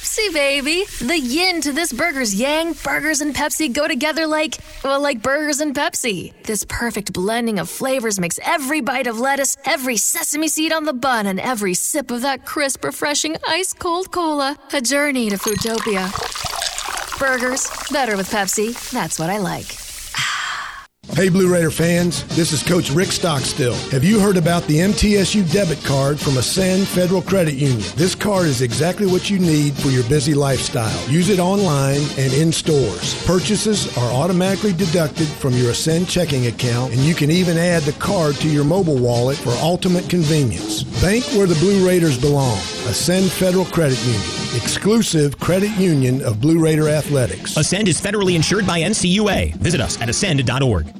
Pepsi, baby. The yin to this burger's yang. Burgers and Pepsi go together like, well, like burgers and Pepsi. This perfect blending of flavors makes every bite of lettuce, every sesame seed on the bun, and every sip of that crisp, refreshing, ice cold cola a journey to Foodtopia. Burgers, better with Pepsi. That's what I like. Hey, Blue Raider fans, this is Coach Rick Stockstill. Have you heard about the MTSU debit card from Ascend Federal Credit Union? This card is exactly what you need for your busy lifestyle. Use it online and in stores. Purchases are automatically deducted from your Ascend checking account, and you can even add the card to your mobile wallet for ultimate convenience. Bank where the Blue Raiders belong. Ascend Federal Credit Union, exclusive credit union of Blue Raider Athletics. Ascend is federally insured by NCUA. Visit us at ascend.org.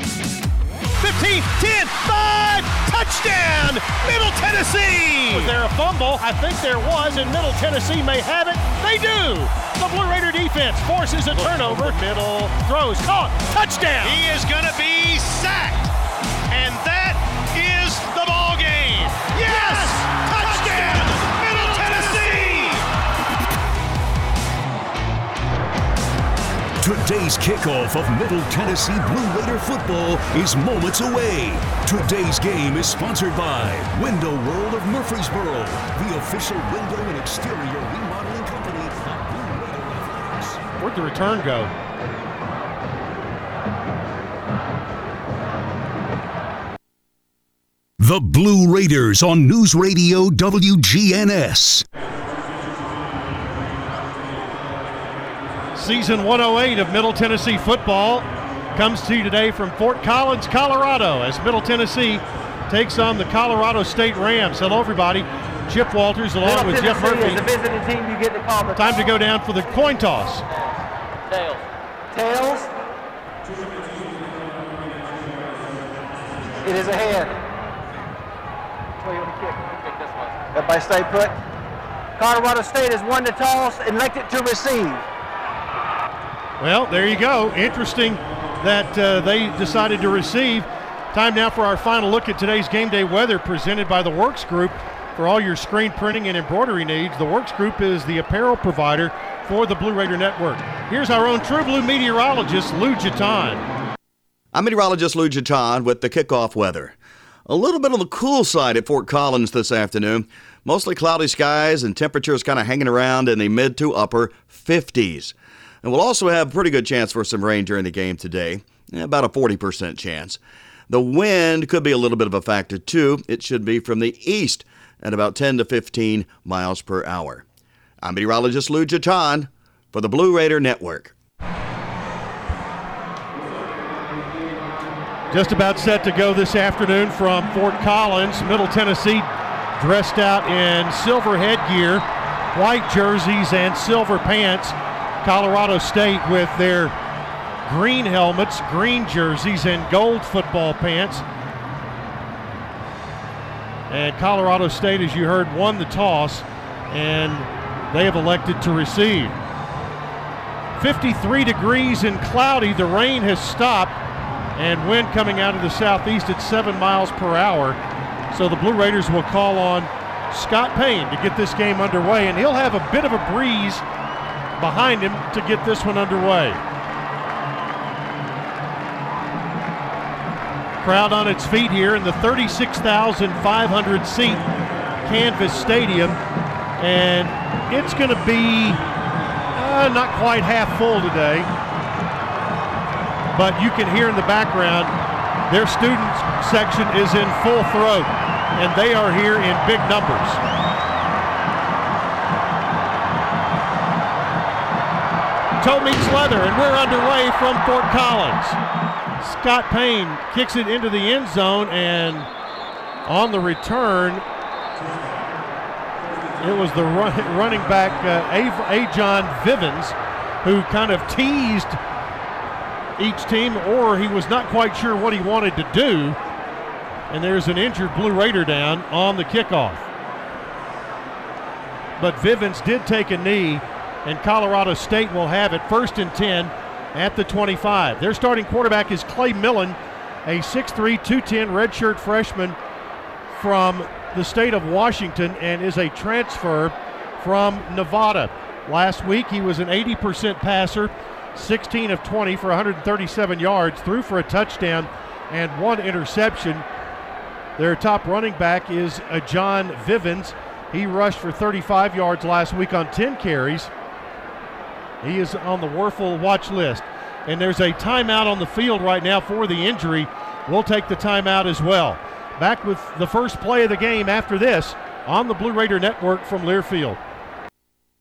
15, 10, 5, touchdown, Middle Tennessee! Was there a fumble? I think there was, and Middle Tennessee may have it. They do! The Blue Raider defense forces a turnover. Middle throws, caught, touchdown! He is going to be sacked, and that Today's kickoff of Middle Tennessee Blue Raider football is moments away. Today's game is sponsored by Window World of Murfreesboro, the official window and exterior remodeling company of Blue Raider Athletics. Where'd the return go? The Blue Raiders on News Radio WGNS. Season 108 of Middle Tennessee football comes to you today from Fort Collins, Colorado, as Middle Tennessee takes on the Colorado State Rams. Hello, everybody. Chip Walters along Middle with Jeff Tennessee Murphy. Is the visiting team, you get to call the Time to go down for the coin toss. Tails. Tails. It is a head. Which way you want to kick? Kick this one. Everybody stay put. Colorado State has won the toss, elected to receive. Well, there you go. Interesting that uh, they decided to receive. Time now for our final look at today's game day weather presented by the Works Group. For all your screen printing and embroidery needs, the Works Group is the apparel provider for the Blue Raider Network. Here's our own True Blue meteorologist, Lou Jatan. I'm meteorologist Lou Jatan with the kickoff weather. A little bit on the cool side at Fort Collins this afternoon. Mostly cloudy skies and temperatures kind of hanging around in the mid to upper 50s. And we'll also have a pretty good chance for some rain during the game today, about a 40% chance. The wind could be a little bit of a factor too. It should be from the east at about 10 to 15 miles per hour. I'm meteorologist Lou Jatan for the Blue Raider Network. Just about set to go this afternoon from Fort Collins, Middle Tennessee, dressed out in silver headgear, white jerseys, and silver pants. Colorado State with their green helmets, green jerseys, and gold football pants. And Colorado State, as you heard, won the toss, and they have elected to receive. 53 degrees and cloudy. The rain has stopped, and wind coming out of the southeast at 7 miles per hour. So the Blue Raiders will call on Scott Payne to get this game underway, and he'll have a bit of a breeze behind him to get this one underway. Crowd on its feet here in the 36,500 seat Canvas Stadium, and it's going to be uh, not quite half full today. But you can hear in the background their student section is in full throat, and they are here in big numbers. Toe meets leather, and we're underway from Fort Collins. Scott Payne kicks it into the end zone, and on the return, it was the run, running back, uh, John Vivens, who kind of teased each team, or he was not quite sure what he wanted to do. And there's an injured Blue Raider down on the kickoff. But Vivens did take a knee and Colorado State will have it first and 10 at the 25. Their starting quarterback is Clay Millen, a 6'3, 210 redshirt freshman from the state of Washington and is a transfer from Nevada. Last week he was an 80% passer, 16 of 20 for 137 yards, threw for a touchdown and one interception. Their top running back is uh, John Vivens. He rushed for 35 yards last week on 10 carries. He is on the Wuerffel watch list. And there's a timeout on the field right now for the injury. We'll take the timeout as well. Back with the first play of the game after this on the Blue Raider Network from Learfield.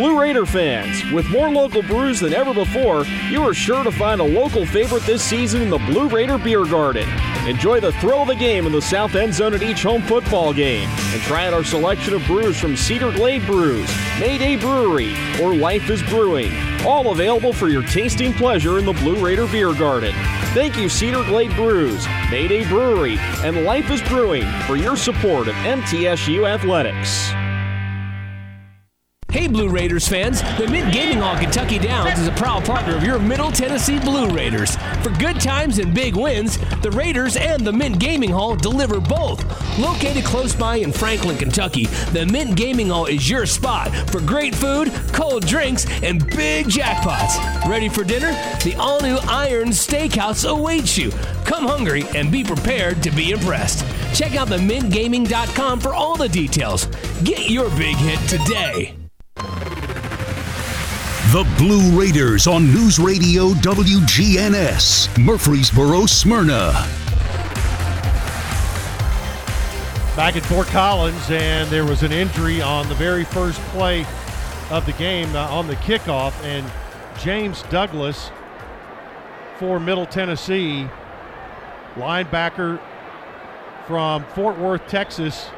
Blue Raider fans, with more local brews than ever before, you are sure to find a local favorite this season in the Blue Raider Beer Garden. Enjoy the thrill of the game in the south end zone at each home football game, and try out our selection of brews from Cedar Glade Brews, Mayday Brewery, or Life is Brewing, all available for your tasting pleasure in the Blue Raider Beer Garden. Thank you, Cedar Glade Brews, Mayday Brewery, and Life is Brewing for your support of MTSU Athletics. Blue Raiders fans! The Mint Gaming Hall Kentucky Downs is a proud partner of your Middle Tennessee Blue Raiders. For good times and big wins, the Raiders and the Mint Gaming Hall deliver both. Located close by in Franklin, Kentucky, the Mint Gaming Hall is your spot for great food, cold drinks, and big jackpots. Ready for dinner? The all new Iron Steakhouse awaits you. Come hungry and be prepared to be impressed. Check out the mintgaming.com for all the details. Get your big hit today. The Blue Raiders on News Radio WGNS, Murfreesboro, Smyrna. Back at Fort Collins, and there was an injury on the very first play of the game uh, on the kickoff, and James Douglas for Middle Tennessee, linebacker from Fort Worth, Texas,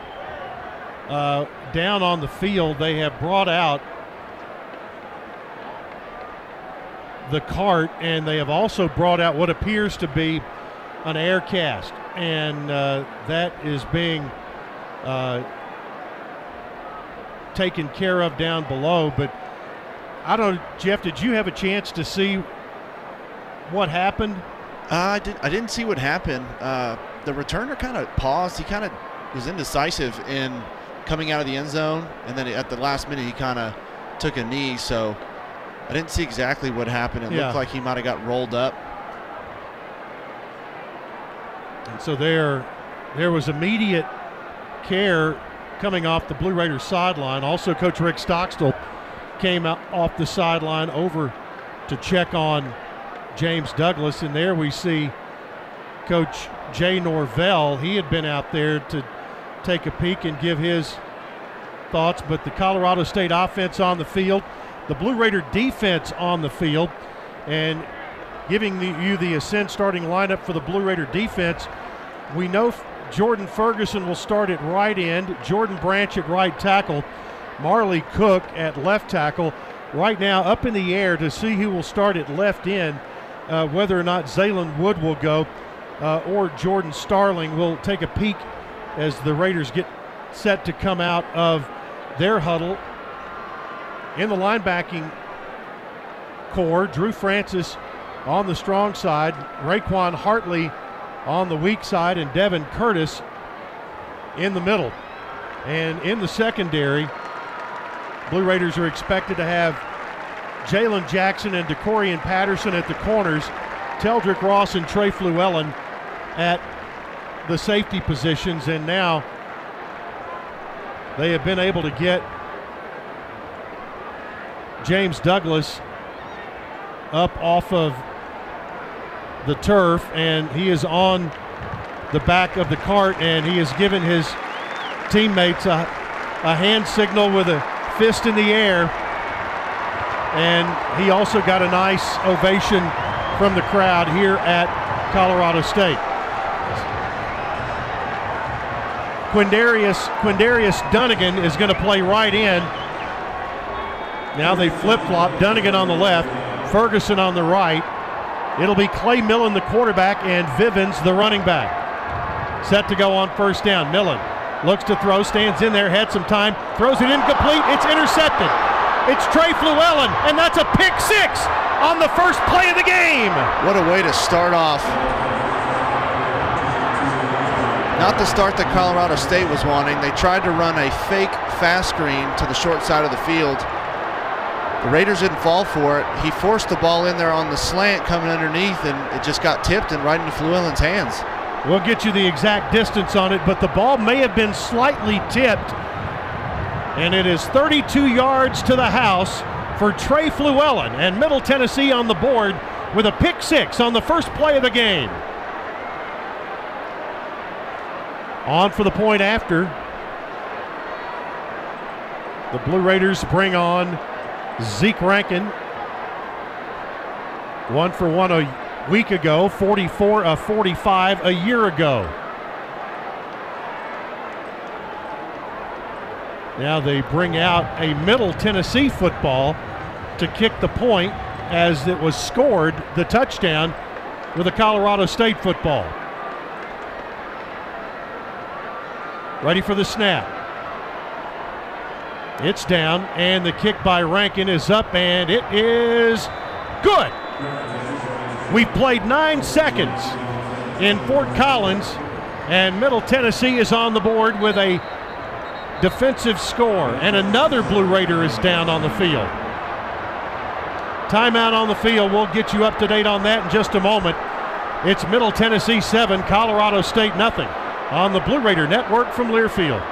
uh, down on the field. They have brought out the cart, and they have also brought out what appears to be an air cast, and uh, that is being uh, taken care of down below. But I don't, Jeff. Did you have a chance to see what happened? Uh, I did. I didn't see what happened. Uh, the returner kind of paused. He kind of was indecisive in coming out of the end zone, and then at the last minute he kind of took a knee. So I didn't see exactly what happened. It Yeah. looked like he might have got rolled up. And so there, there was immediate care coming off the Blue Raiders sideline. Also, Coach Rick Stockstill came out off the sideline over to check on James Douglas, and there we see Coach Jay Norvell. He had been out there to take a peek and give his thoughts, but the Colorado State offense on the field, the Blue Raider defense on the field, and giving the, you the Ascend starting lineup for the Blue Raider defense. We know Jordan Ferguson will start at right end, Jordan Branch at right tackle, Marley Cook at left tackle. Right now, up in the air to see who will start at left end, uh, whether or not Zaylen Wood will go uh, or Jordan Starling will take a peek as the Raiders get set to come out of their huddle. In the linebacking corps, Drew Francis on the strong side, Raquan Hartley on the weak side, and Devin Curtis in the middle. And in the secondary, Blue Raiders are expected to have Jalen Jackson and DeCorian Patterson at the corners, Teldrick Ross and Trey Fluellen at the safety positions, and now they have been able to get James Douglas up off of the turf, and he is on the back of the cart, and he has given his teammates a, a hand signal with a fist in the air. And he also got a nice ovation from the crowd here at Colorado State. Quindarius, Quindarius Dunnigan is going to play right in. Now they flip flop. Dunnigan on the left, Ferguson on the right. It'll be Clay Millen, the quarterback, and Vivens, the running back. Set to go on first down. Millen looks to throw, stands in there, had some time, throws it incomplete. It's intercepted. It's Trey Fluellen, and that's a pick six on the first play of the game. What a way to start off. Not the start that Colorado State was wanting. They tried to run a fake fast screen to the short side of the field. The Raiders didn't fall for it. He forced the ball in there on the slant coming underneath, and it just got tipped and right into Fluellen's hands. We'll get you the exact distance on it, but the ball may have been slightly tipped. And it is 32 yards to the house for Trey Fluellen and Middle Tennessee on the board with a pick six on the first play of the game. On for the point after. The Blue Raiders bring on Zeke Rankin. One for one a week ago, 44 of 45 a year ago. Now they bring out a Middle Tennessee football to kick the point as it was scored, the touchdown, with a Colorado State football. Ready for the snap. It's down, and the kick by Rankin is up, and it is good. We've played nine seconds in Fort Collins, and Middle Tennessee is on the board with a defensive score, and another Blue Raider is down on the field. Timeout on the field. We'll get you up to date on that in just a moment. It's Middle Tennessee 7, Colorado State nothing on the Blue Raider Network from Learfield.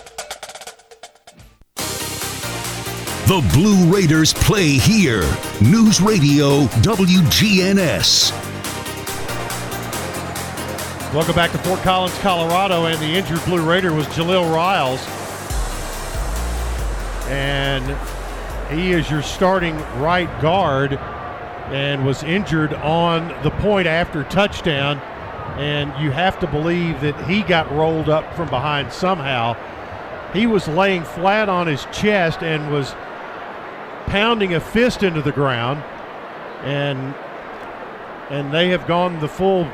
The Blue Raiders play here. News Radio WGNS. Welcome back to Fort Collins, Colorado, and the injured Blue Raider was Jaleel Riles. And he is your starting right guard and was injured on the point after touchdown. And you have to believe that he got rolled up from behind somehow. He was laying flat on his chest and was pounding a fist into the ground, and and they have gone the full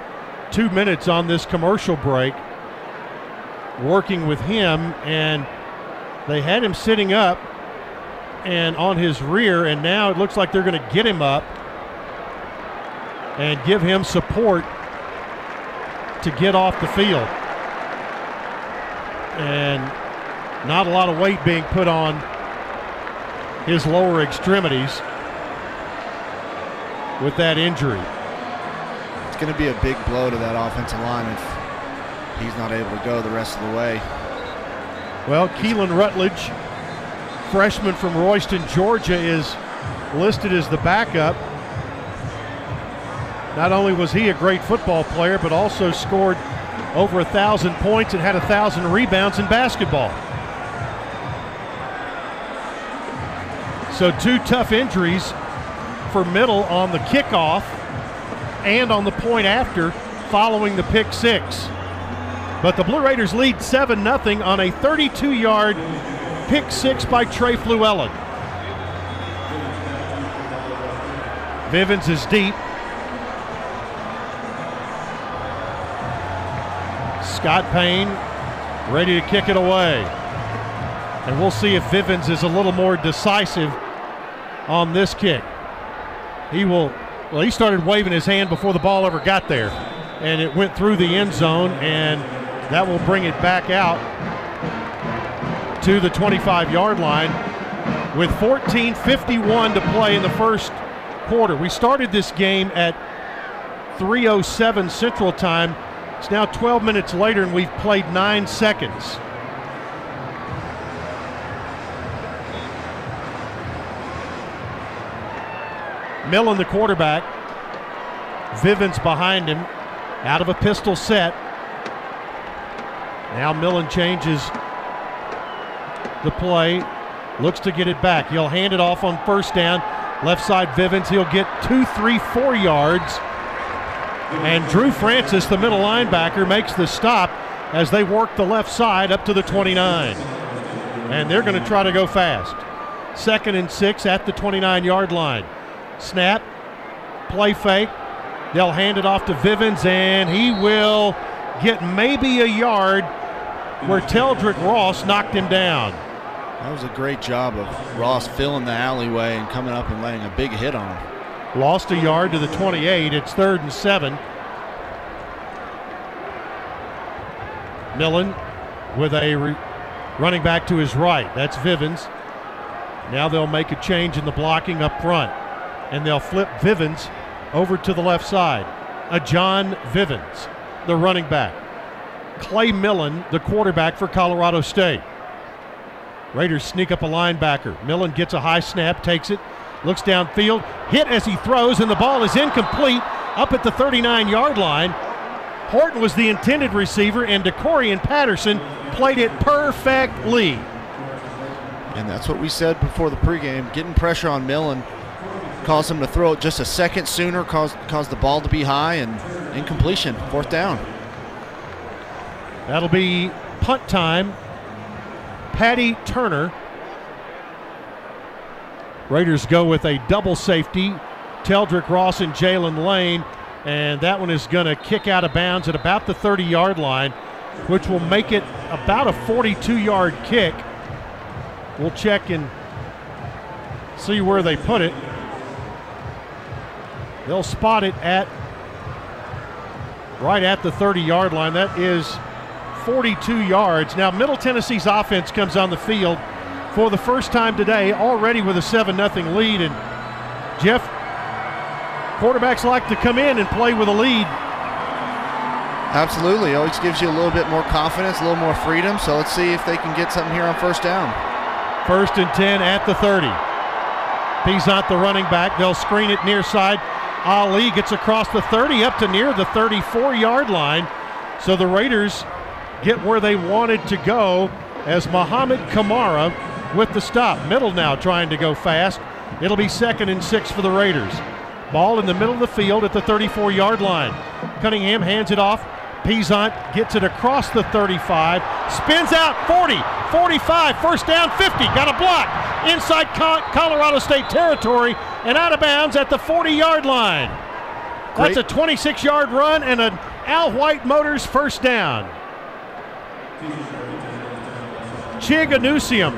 two minutes on this commercial break, working with him, and they had him sitting up and on his rear, and now it looks like they're going to get him up and give him support to get off the field. And not a lot of weight being put on his lower extremities with that injury. It's going to be a big blow to that offensive line if he's not able to go the rest of the way. Well, Keelan Rutledge, freshman from Royston, Georgia, is listed as the backup. Not only was he a great football player, but also scored over a thousand points and had a thousand rebounds in basketball. So, two tough injuries for Middle on the kickoff and on the point after following the pick six. But the Blue Raiders lead 7 0 on a 32 yard pick six by Trey Fluellen. Vivens is deep. Scott Payne ready to kick it away. And we'll see if Vivens is a little more decisive on this kick. He will, well, he started waving his hand before the ball ever got there. And it went through the end zone, and that will bring it back out to the 25 yard line with 14.51 to play in the first quarter. We started this game at 3.07 Central Time. It's now 12 minutes later, and we've played nine seconds. Millen, the quarterback. Vivens behind him, out of a pistol set. Now Millen changes the play, looks to get it back. He'll hand it off on first down. Left side Vivens, he'll get two, three, four yards. And Drew Francis, the middle linebacker, makes the stop as they work the left side up to the 29. And they're going to try to go fast. Second and six at the 29 yard line. Snap, play fake. They'll hand it off to Vivens, and he will get maybe a yard where Teldrick Ross knocked him down. That was a great job of Ross filling the alleyway and coming up and laying a big hit on him. Lost a yard to the 28. It's third and seven. Millen with a re- running back to his right. That's Vivens. Now they'll make a change in the blocking up front and they'll flip Vivens over to the left side. A John Vivens, the running back. Clay Millen, the quarterback for Colorado State. Raiders sneak up a linebacker. Millen gets a high snap, takes it, looks downfield, hit as he throws, and the ball is incomplete up at the 39 yard line. Horton was the intended receiver, and DeCorian Patterson played it perfectly. And that's what we said before the pregame. Getting pressure on Millen caused him to throw it just a second sooner, caused, caused the ball to be high, and incompletion, fourth down. That'll be punt time. Patty Turner. Raiders go with a double safety. Teldrick Ross and Jalen Lane. And that one is going to kick out of bounds at about the 30 yard line, which will make it about a 42 yard kick. We'll check and see where they put it. They'll spot it at right at the 30 yard line. That is 42 yards. Now, Middle Tennessee's offense comes on the field for the first time today, already with a 7 0 lead. And Jeff, quarterbacks like to come in and play with a lead. Absolutely. Always gives you a little bit more confidence, a little more freedom. So let's see if they can get something here on first down. First and 10 at the 30. Peasant, the running back. They'll screen it near side. Ali gets across the 30 up to near the 34 yard line. So the Raiders get where they wanted to go as Mohamed Kamara with the stop. Middle now trying to go fast. It'll be second and six for the Raiders. Ball in the middle of the field at the 34 yard line. Cunningham hands it off. Peasant gets it across the 35, spins out 40, 45, first down 50, got a block inside Colorado State territory and out of bounds at the 40 yard line. Great. That's a 26 yard run and an Al White Motors first down. Chiganusium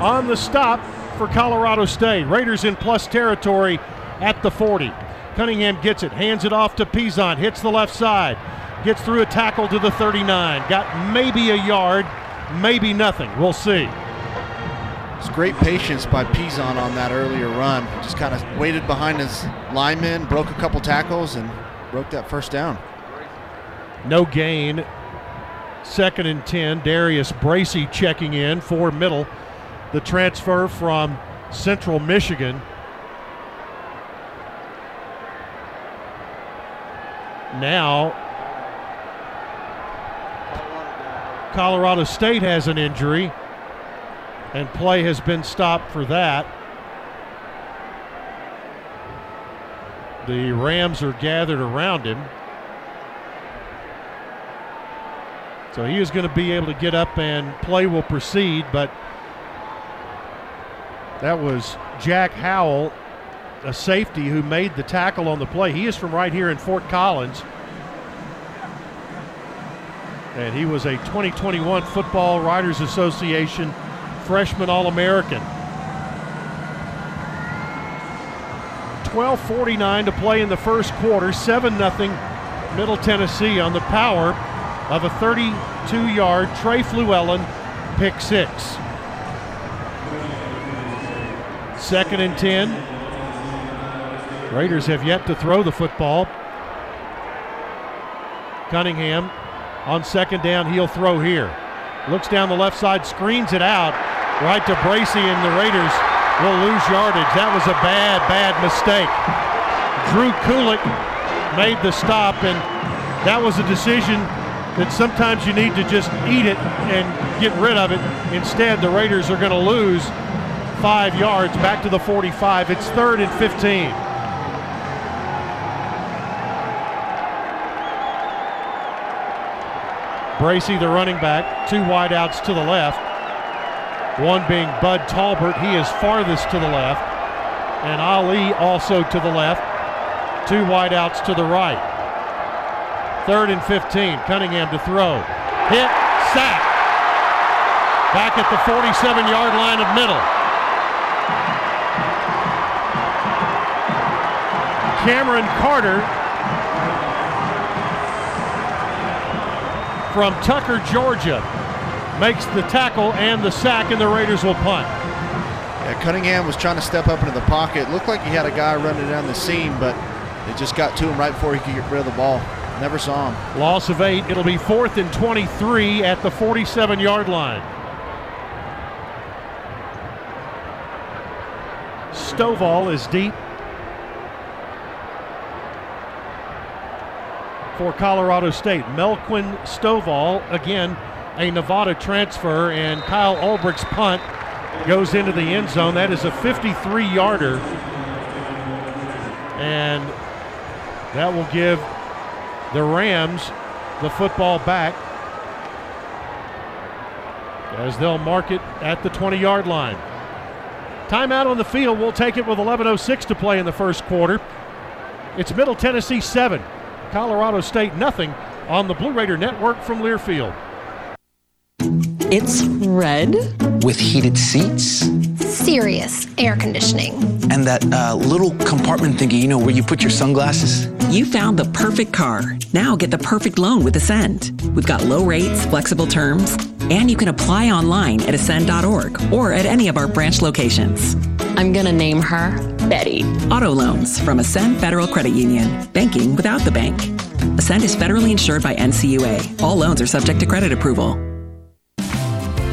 on the stop for Colorado State. Raiders in plus territory at the 40. Cunningham gets it, hands it off to Peasant, hits the left side, gets through a tackle to the 39. Got maybe a yard, maybe nothing. We'll see. It's great patience by Peasant on that earlier run. Just kind of waited behind his lineman, broke a couple tackles, and broke that first down. No gain Second and 10. Darius Bracy checking in for middle. The transfer from Central Michigan. Now, Colorado State has an injury, and play has been stopped for that. The Rams are gathered around him. So he is going to be able to get up and play will proceed, but that was Jack Howell, a safety who made the tackle on the play. He is from right here in Fort Collins. And he was a 2021 Football Writers Association freshman All American. 12.49 to play in the first quarter, 7 0 Middle Tennessee on the power of a 32 yard Trey Fluellen pick six. Second and 10. Raiders have yet to throw the football. Cunningham on second down, he'll throw here. Looks down the left side, screens it out right to Bracy, and the Raiders will lose yardage. That was a bad, bad mistake. Drew Kulik made the stop, and that was a decision that sometimes you need to just eat it and get rid of it. Instead, the Raiders are going to lose five yards back to the 45. It's third and 15. Bracy, the running back, two wideouts to the left. One being Bud Talbert. He is farthest to the left. And Ali also to the left. Two wideouts to the right. Third and 15. Cunningham to throw. Hit, sack. Back at the 47 yard line of middle. Cameron Carter from Tucker, Georgia, makes the tackle and the sack, and the Raiders will punt. Yeah, Cunningham was trying to step up into the pocket. Looked like he had a guy running down the seam, but it just got to him right before he could get rid of the ball. Never saw him. Loss of eight. It'll be fourth and 23 at the 47 yard line. Stovall is deep for Colorado State. Melquan Stovall, again, a Nevada transfer, and Kyle Ulbrich's punt goes into the end zone. That is a 53 yarder. And that will give the Rams the football back as they'll mark it at the 20 yard line. Timeout on the field. We'll take it with 11.06 to play in the first quarter. It's Middle Tennessee 7, Colorado State nothing on the Blue Raider Network from Learfield. It's red. With heated seats. Serious air conditioning. And that uh, little compartment thingy, you know, where you put your sunglasses. You found the perfect car. Now get the perfect loan with Ascend. We've got low rates, flexible terms, and you can apply online at ascend.org or at any of our branch locations. I'm going to name her Betty. Auto loans from Ascend Federal Credit Union. Banking without the bank. Ascend is federally insured by NCUA. All loans are subject to credit approval.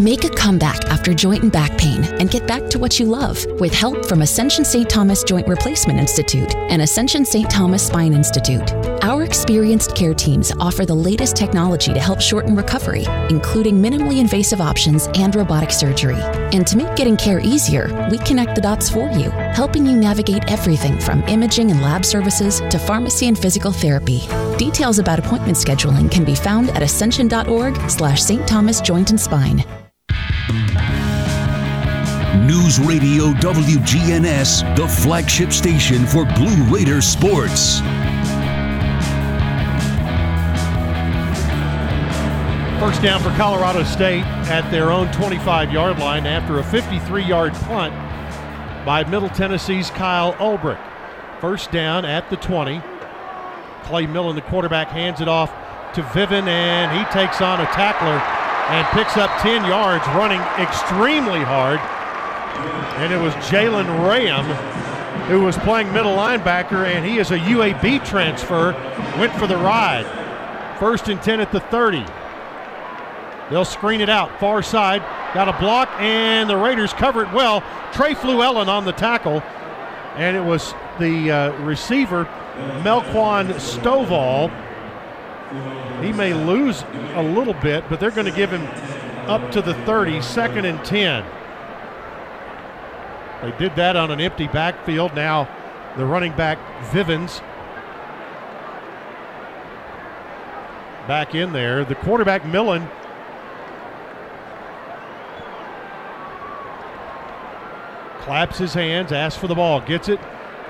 Make a comeback after joint and back pain and get back to what you love with help from Ascension St. Thomas Joint Replacement Institute and Ascension St. Thomas Spine Institute. Our experienced care teams offer the latest technology to help shorten recovery, including minimally invasive options and robotic surgery. And to make getting care easier, we connect the dots for you, helping you navigate everything from imaging and lab services to pharmacy and physical therapy. Details about appointment scheduling can be found at ascension.org slash St. Thomas Joint and Spine. News Radio WGNS, the flagship station for Blue Raider sports. First down for Colorado State at their own 25 yard line after a 53 yard punt by Middle Tennessee's Kyle Ulbrich. First down at the 20. Clay Millen, the quarterback, hands it off to Vivin, and he takes on a tackler and picks up 10 yards, running extremely hard. And it was Jalen Ram who was playing middle linebacker, and he is a UAB transfer, went for the ride. First and 10 at the 30. They'll screen it out, far side, got a block, and the Raiders cover it well. Trey Fluellen on the tackle, and it was the uh, receiver, Melquan Stovall. He may lose a little bit, but they're going to give him up to the 30, second and 10. They did that on an empty backfield. Now the running back, Vivens, back in there. The quarterback, Millen, claps his hands, asks for the ball, gets it,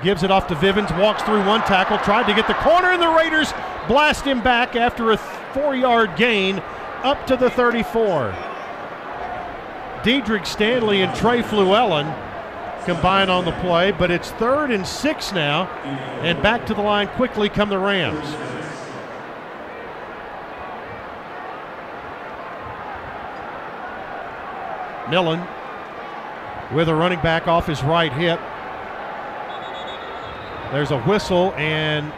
gives it off to Vivens, walks through one tackle, tried to get the corner, and the Raiders blast him back after a four yard gain up to the 34. Diedrich Stanley and Trey Fluellen combine on the play, but it's third and six now, and back to the line quickly come the Rams. Millen with a running back off his right hip. There's a whistle, and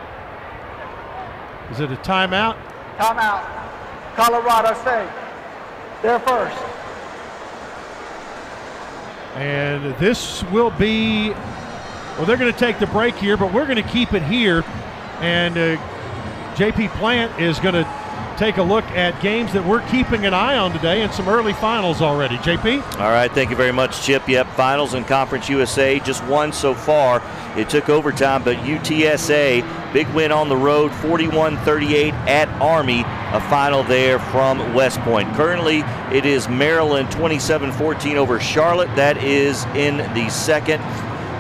is it a timeout? Timeout. Colorado State. They're first. And this will be, well, they're going to take the break here, but we're going to keep it here. And uh, JP Plant is going to take a look at games that we're keeping an eye on today and some early finals already. JP? All right, thank you very much, Chip. Yep, finals in Conference USA, just one so far. It took overtime, but UTSA, big win on the road, 41 38 at Army, a final there from West Point. Currently, it is Maryland 27 14 over Charlotte. That is in the second.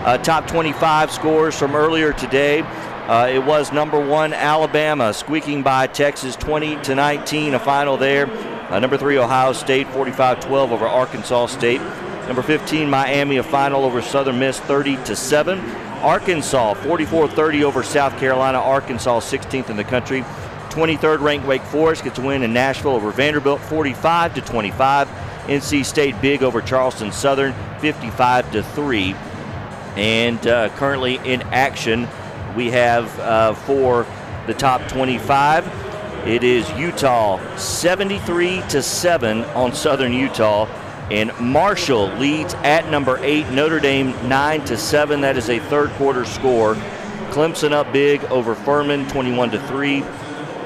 Uh, top 25 scores from earlier today. Uh, it was number one Alabama squeaking by Texas 20 to 19, a final there. Uh, number three Ohio State 45-12 over Arkansas State. Number 15 Miami a final over Southern Miss 30 to 7. Arkansas 44-30 over South Carolina. Arkansas 16th in the country. 23rd ranked Wake Forest gets a win in Nashville over Vanderbilt 45 to 25. NC State big over Charleston Southern, 55 to three. And uh, currently in action, we have uh, for the top 25. It is Utah 73 to 7 on Southern Utah. And Marshall leads at number eight, Notre Dame 9 to 7. That is a third quarter score. Clemson up big over Furman 21 to 3.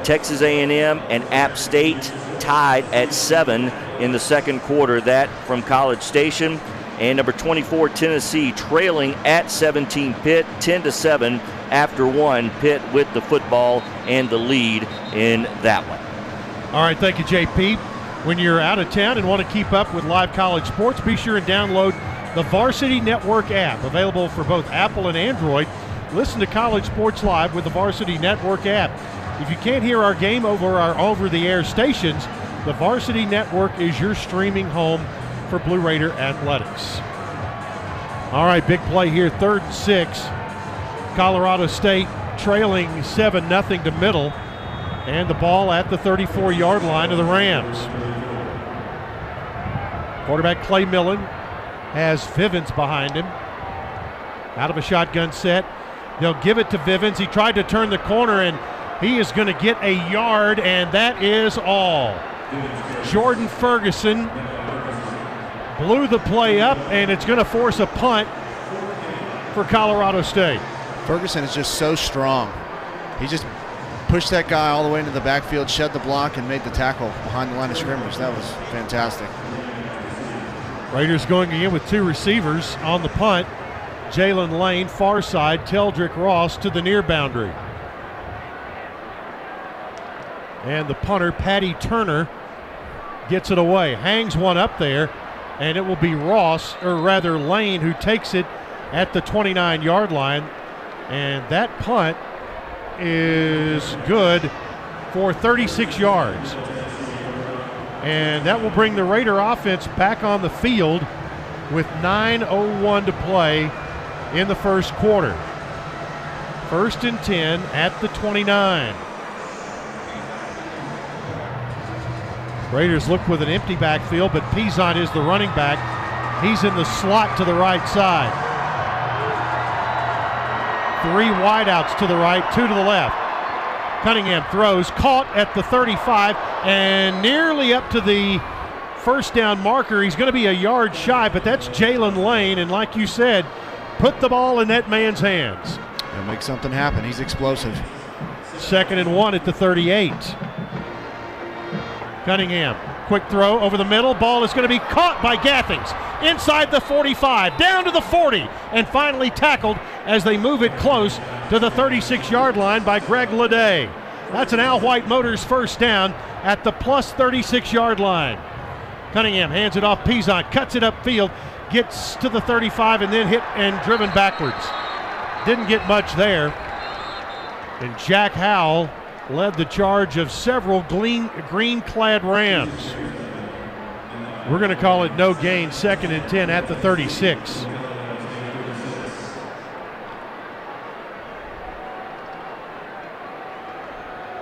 Texas A&M and App State tied at 7 in the second quarter. That from College Station. And number 24 Tennessee trailing at 17 Pitt 10 to 7 after one. Pitt with the football and the lead in that one. All right, thank you, JP. When you're out of town and want to keep up with live college sports, be sure and download the Varsity Network app, available for both Apple and Android. Listen to college sports live with the Varsity Network app. If you can't hear our game over our over-the-air stations, the Varsity Network is your streaming home for Blue Raider athletics. All right, big play here, third and six. Colorado State trailing 7 0 to middle, and the ball at the 34 yard line of the Rams. Quarterback Clay Millen has Vivens behind him. Out of a shotgun set. They'll give it to Vivens. He tried to turn the corner and he is going to get a yard, and that is all. Jordan Ferguson blew the play up, and it's going to force a punt for Colorado State. Ferguson is just so strong. He just pushed that guy all the way into the backfield, shed the block, and made the tackle behind the line of scrimmage. That was fantastic. Raiders going again with two receivers on the punt. Jaylin Lane, far side, Teldrick Ross to the near boundary. And the punter, Paddy Turner, gets it away. Hangs one up there, and it will be Ross, or rather Lane, who takes it at the 29 yard line. And that punt is good for 36 yards. And that will bring the Raider offense back on the field with 9.01 to play in the first quarter. First and 10 at the 29. Raiders look with an empty backfield, but Peasant is the running back. He's in the slot to the right side. Three wideouts to the right, two to the left. Cunningham throws, caught at the 35 and nearly up to the first down marker. He's going to be a yard shy, but that's Jaylin Lane. And like you said, put the ball in that man's hands. And make something happen. He's explosive. Second and one at the 38. Cunningham, quick throw over the middle. Ball is going to be caught by Gathings inside the 45, down to the 40, and finally tackled as they move it close to the 36 yard line by Greg Leday. That's an Al White Motors first down at the plus 36 yard line. Cunningham hands it off. Peasant cuts it upfield, gets to the 35, and then hit and driven backwards. Didn't get much there. And Jack Howell led the charge of several green clad Rams. We're going to call it no gain, second and 10 at the 36.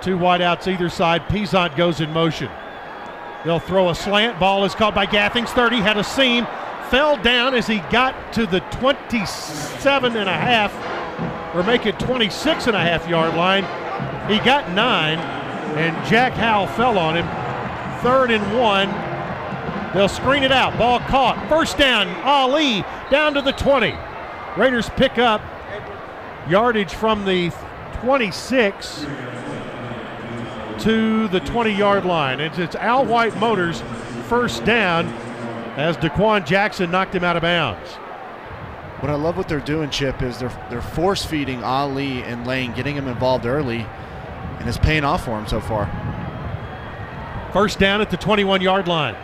Two wideouts either side. Peasant goes in motion. They'll throw a slant. Ball is caught by Gathings. 30 had a seam. Fell down as he got to the 27 and a half, or make it 26 and a half yard line. He got nine, and Jack Howell fell on him. Third and one. They'll screen it out. Ball caught. First down. Ali down to the 20. Raiders pick up yardage from the 26 to the 20 yard line. It's, it's Al White Motors first down as Daquan Jackson knocked him out of bounds. What I love what they're doing, Chip, is they're they're force feeding Ali and Lane, getting him involved early, and it's paying off for him so far. First down at the 21 yard line.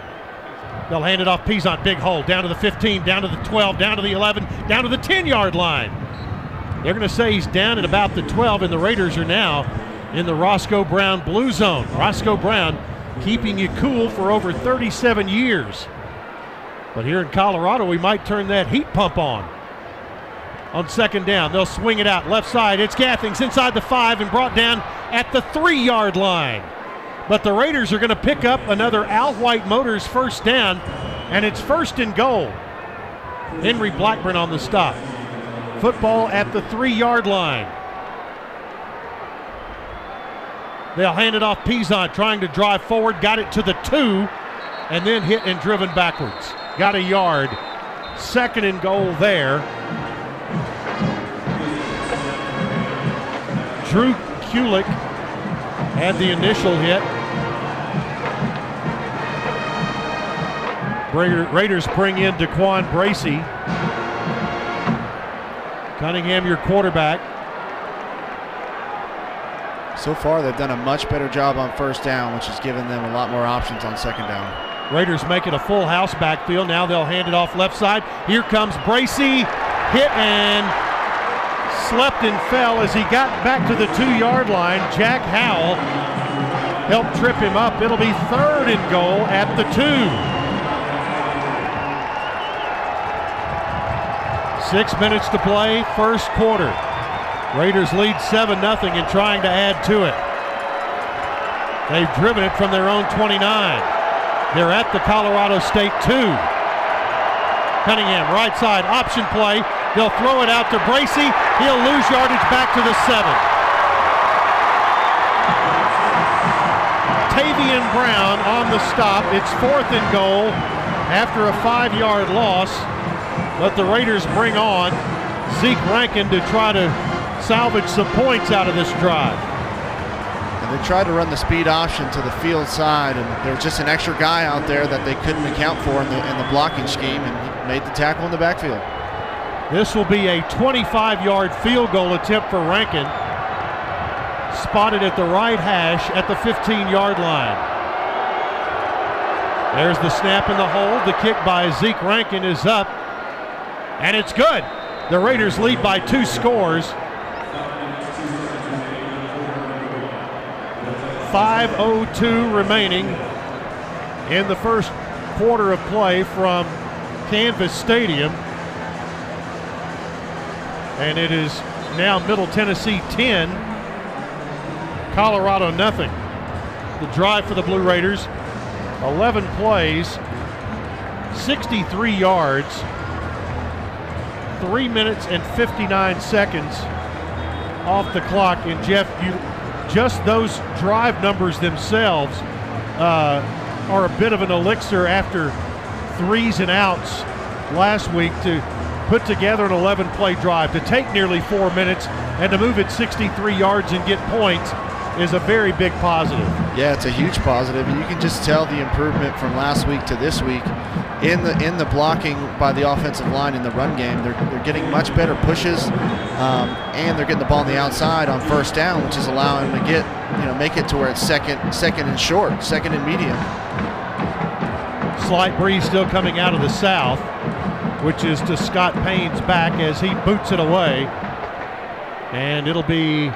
They'll hand it off Peasant, big hole, down to the 15, down to the 12, down to the 11, down to the 10 yard line. They're going to say he's down at about the 12, and the Raiders are now in the Roscoe Brown blue zone. Roscoe Brown keeping you cool for over 37 years. But here in Colorado, we might turn that heat pump on. On second down, they'll swing it out left side. It's Gathings inside the five and brought down at the three yard line. But the Raiders are going to pick up another Al White Motors first down And it's first and goal. Henry Blackburn on the stop. Football at the three yard line. They'll hand it off. Peasant trying to drive forward, got it to the two, and then hit and driven backwards. Got a yard. Second and goal there. Drew Kulik had the initial hit. Raiders bring in Daquan Bracy. Cunningham, your quarterback. So far, they've done a much better job on first down, which has given them a lot more options on second down. Raiders make it a full house backfield. Now they'll hand it off left side. Here comes Bracy. Hit and slept and fell as he got back to the two yard line. Jack Howell helped trip him up. It'll be third and goal at the two. Six minutes to play, first quarter. Raiders lead 7 0 and trying to add to it. They've driven it from their own 29. They're at the Colorado State 2. Cunningham, right side, option play. They'll throw it out to Bracy. He'll lose yardage back to the 7. Tavian Brown on the stop. It's fourth and goal after a five yard loss. But the Raiders bring on Zeke Rankin to try to salvage some points out of this drive. And they tried to run the speed option to the field side, and there was just an extra guy out there that they couldn't account for in the, in the blocking scheme, and he made the tackle in the backfield. This will be a 25 yard field goal attempt for Rankin. Spotted at the right hash at the 15 yard line. There's the snap in the hold. The kick by Zeke Rankin is up and it's good. The Raiders lead by two scores. 5.02 remaining in the first quarter of play from Canvas Stadium. And it is now Middle Tennessee 10, Colorado nothing. The drive for the Blue Raiders, 11 plays, 63 yards, three minutes and 59 seconds off the clock. And Jeff, you just those drive numbers themselves uh, are a bit of an elixir after threes and outs last week to put together an 11 play drive. To take nearly four minutes and to move it 63 yards and get points is a very big positive. Yeah, it's a huge positive, and you can just tell the improvement from last week to this week in the in the blocking by the offensive line in the run game. They're, they're getting much better pushes, um, and they're getting the ball on the outside on first down, which is allowing them to get you know make it to where it's second second and short, second and medium. Slight breeze still coming out of the south, which is to Scott Payne's back as he boots it away, and it'll be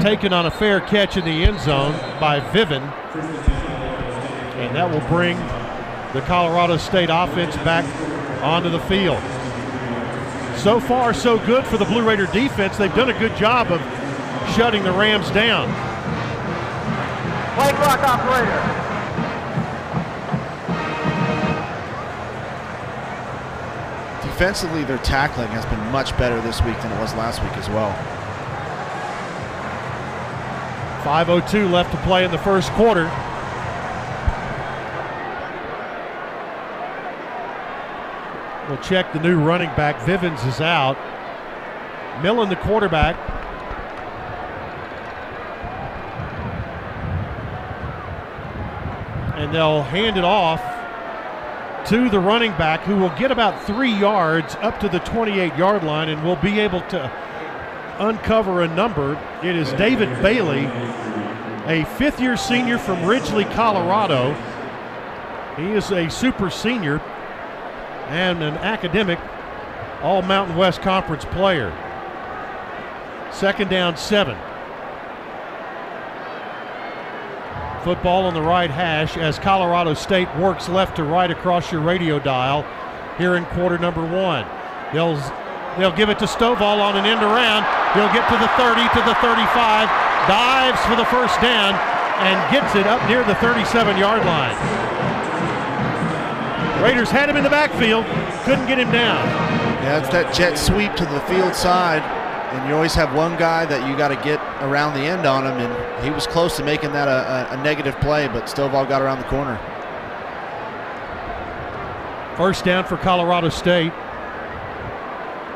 taken on a fair catch in the end zone by Viven. And that will bring the Colorado State offense back onto the field. So far, so good for the Blue Raider defense. They've done a good job of shutting the Rams down. Play clock operator. Defensively, their tackling has been much better this week than it was last week as well. 5.02 left to play in the first quarter. Check the new running back. Vivens is out. Millen, the quarterback. And they'll hand it off to the running back who will get about three yards up to the 28 yard line and will be able to uncover a number. It is David Bailey, a fifth year senior from Ridgely, Colorado. He is a super senior and an academic All Mountain West Conference player. Second down, seven. Football on the right hash as Colorado State works left to right across your radio dial here in quarter number one. They'll They'll give it to Stovall on an end around. He'll get to the 30, to the 35, dives for the first down, and gets it up near the 37 yard line. Raiders had him in the backfield, couldn't get him down. Yeah, it's that jet sweep to the field side, and you always have one guy that you got to get around the end on him, and he was close to making that a, a, a negative play, but Stovall got around the corner. First down for Colorado State.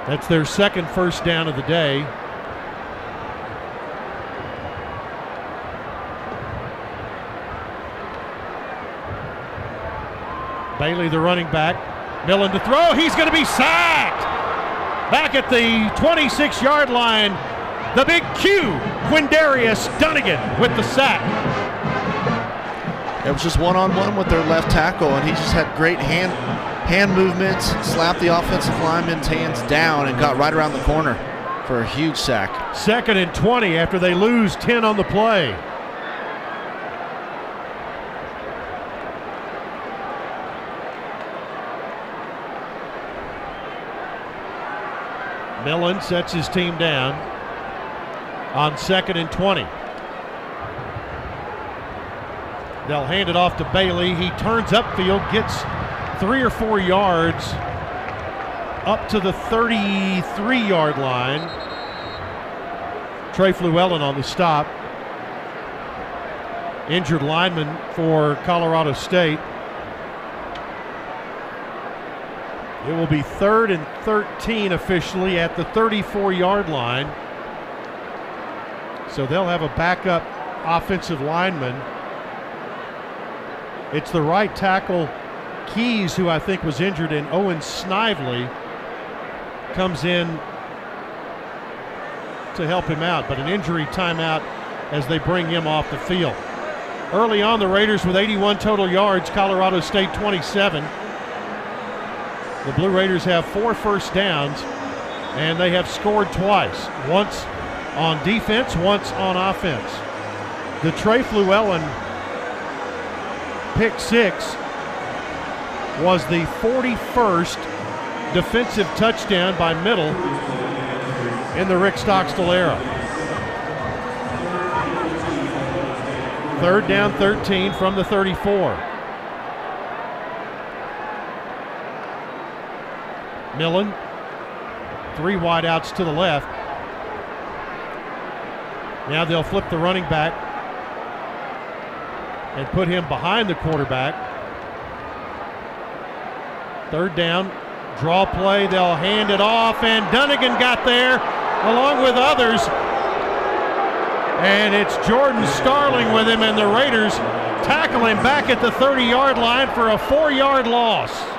That's their second first down of the day. Bailey, the running back. Millen to throw. He's going to be sacked. Back at the 26 yard line, the big Q, Quindarius Dunnigan with the sack. It was just one on one with their left tackle, and he just had great hand hand movements, slapped the offensive lineman's hands down, and got right around the corner for a huge sack. Second and 20 after they lose 10 on the play. Millen sets his team down on second and 20. They'll hand it off to Bailey. He turns upfield, gets three or four yards up to the 33 yard line. Trey Fluellen on the stop. Injured lineman for Colorado State. It will be third and 13 officially at the 34 yard line. So they'll have a backup offensive lineman. It's the right tackle, Keys, who I think was injured, and Owen Snively comes in to help him out, but an injury timeout as they bring him off the field. Early on, the Raiders with 81 total yards, Colorado State 27. The Blue Raiders have four first downs, and they have scored twice. Once on defense, once on offense. The Trey Fluellen pick six was the 41st defensive touchdown by Middle in the Rick Stockstill era. Third down 13 from the 34. Millen, three wideouts to the left. Now they'll flip the running back and put him behind the quarterback. Third down, draw play, they'll hand it off, and Dunnigan got there along with others. And it's Jordan Starling with him, and the Raiders tackle him back at the 30 yard line for a four yard loss.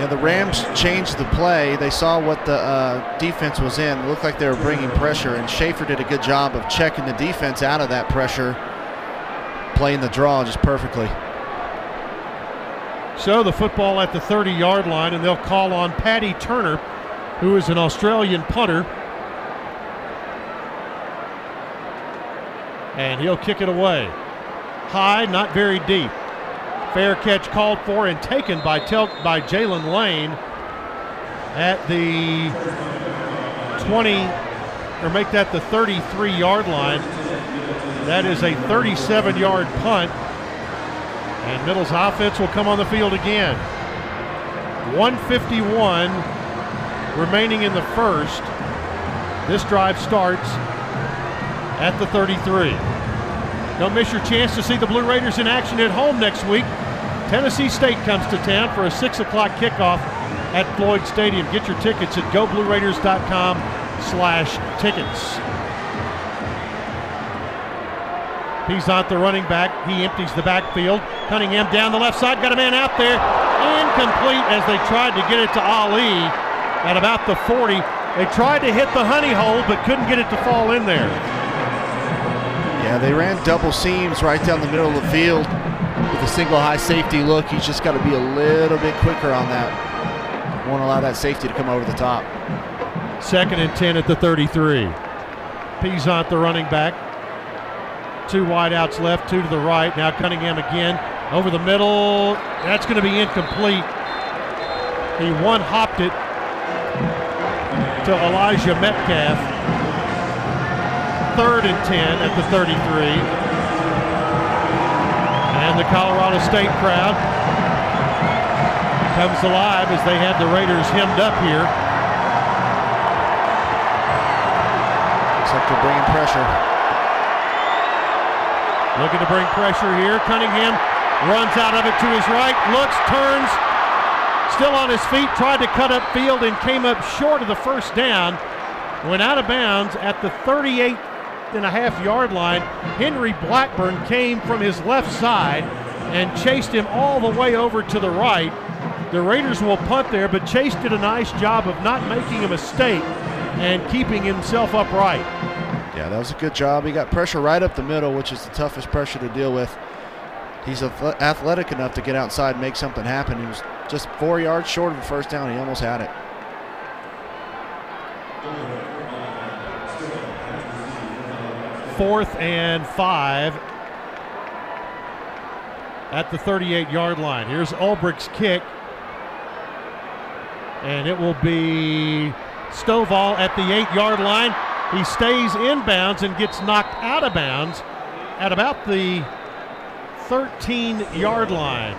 Yeah, the Rams changed the play. They saw what the uh, defense was in. It looked like they were bringing pressure, and Shafer did a good job of checking the defense out of that pressure, playing the draw just perfectly. So the football at the 30 yard line, and they'll call on Paddy Turner, who is an Australian punter. And he'll kick it away. High, not very deep. Fair catch called for and taken by Tel- by Jaylin Lane at the 20, or make that the 33 yard line. That is a 37 yard punt. And Middle's offense will come on the field again. 151 remaining in the first. This drive starts at the 33. Don't miss your chance to see the Blue Raiders in action at home next week. Tennessee State comes to town for a 6 o'clock kickoff at Floyd Stadium. Get your tickets at goblueraiders.com slash tickets. Peasant, the running back, he empties the backfield. Cunningham down the left side, got a man out there. Incomplete as they tried to get it to Ali at about the 40. They tried to hit the honey hole, but couldn't get it to fall in there. Yeah, they ran double seams right down the middle of the field with a single high safety look. He's just got to be a little bit quicker on that. Won't allow that safety to come over the top. Second and 10 at the 33. Peasant, the running back. Two wideouts left, two to the right. Now Cunningham again over the middle. That's going to be incomplete. He one hopped it to Elijah Metcalf. Third and 10 at the 33. And the Colorado State crowd comes alive as they had the Raiders hemmed up here. Looks like they're bringing pressure. Looking to bring pressure here. Cunningham runs out of it to his right, looks, turns, still on his feet, tried to cut up field and came up short of the first down. Went out of bounds at the 38 and a half yard line. Henry Blackburn came from his left side and chased him all the way over to the right. The Raiders will punt there, but Chase did a nice job of not making a mistake and keeping himself upright. Yeah, that was a good job. He got pressure right up the middle, which is the toughest pressure to deal with. He's athletic enough to get outside and make something happen. He was just four yards short of the first down. He almost had it. Fourth and five at the 38 yard line. Here's Ulbrich's kick. And it will be Stovall at the eight yard line. He stays inbounds and gets knocked out of bounds at about the 13 yard line.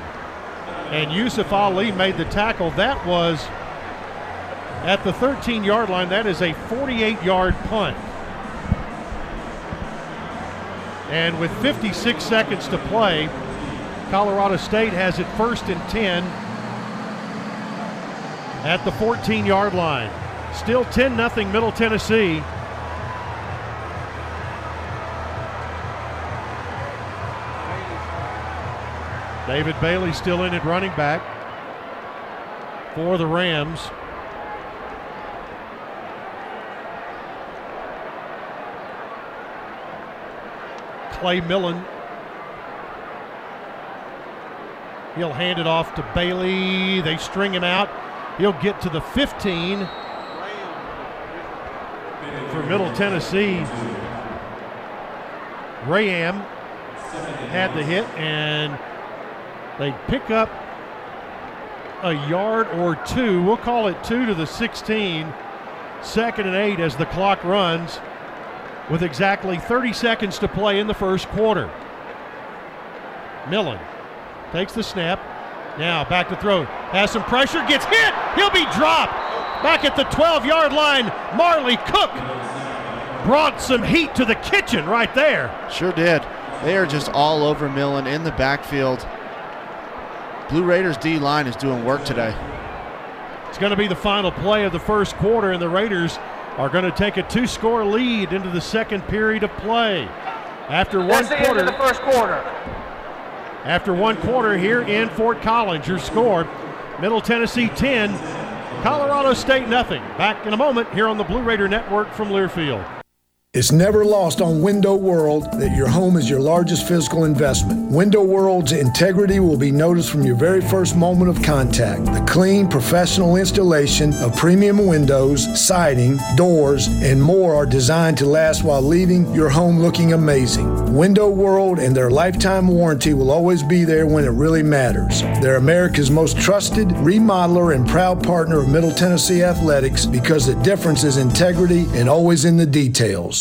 And Yusuf Ali made the tackle. That was at the 13 yard line. That is a 48 yard punt. And with 56 seconds to play, Colorado State has it first and 10 at the 14 yard line. Still 10 0 Middle Tennessee. David Bailey still in at running back for the Rams. Clay Millen. He'll hand it off to Bailey. They string him out. He'll get to the 15 for Middle Tennessee. Rayam had the hit and they pick up a yard or two. We'll call it two to the 16. Second and eight as the clock runs with exactly 30 seconds to play in the first quarter. Millen takes the snap. Now back to throw. Has some pressure. Gets hit. He'll be dropped. Back at the 12 yard line, Marley Cook brought some heat to the kitchen right there. Sure did. They are just all over Millen in the backfield. Blue Raiders D line is doing work today. It's going to be the final play of the first quarter, and the Raiders are going to take a two score lead into the second period of play. After one quarter. the first quarter. After one quarter here in Fort Collins, your score Middle Tennessee 10, Colorado State nothing. Back in a moment here on the Blue Raider Network from Learfield. It's never lost on Window World that your home is your largest physical investment. Window World's integrity will be noticed from your very first moment of contact. The clean, professional installation of premium windows, siding, doors, and more are designed to last while leaving your home looking amazing. Window World and their lifetime warranty will always be there when it really matters. They're America's most trusted remodeler and proud partner of Middle Tennessee Athletics because the difference is integrity and always in the details.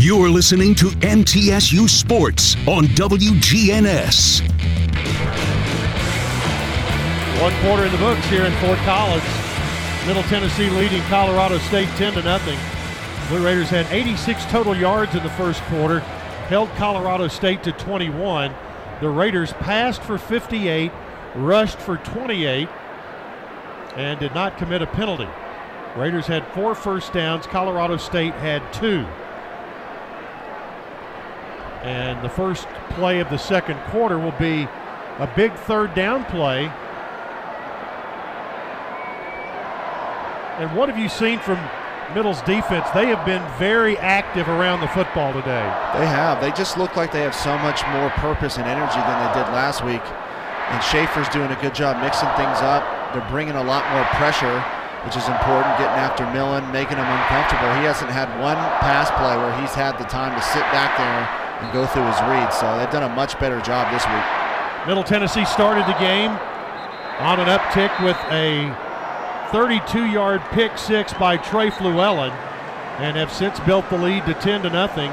You're listening to MTSU Sports on WGNS. One quarter in the books here in Fort Collins. Middle Tennessee leading Colorado State 10 to nothing. Blue Raiders had 86 total yards in the first quarter, held Colorado State to 21. The Raiders passed for 58, rushed for 28, and did not commit a penalty. Raiders had four first downs, Colorado State had two. And the first play of the second quarter will be a big third down play. And what have you seen from Middle's defense? They have been very active around the football today. They have. They just look like they have so much more purpose and energy than they did last week. And Shafer's doing a good job mixing things up. They're bringing a lot more pressure, which is important, getting after Millen, making him uncomfortable. He hasn't had one pass play where he's had the time to sit back there and go through his reads. So they've done a much better job this week. Middle Tennessee started the game on an uptick with a 32 yard pick six by Trey Fluellen and have since built the lead to 10 to nothing.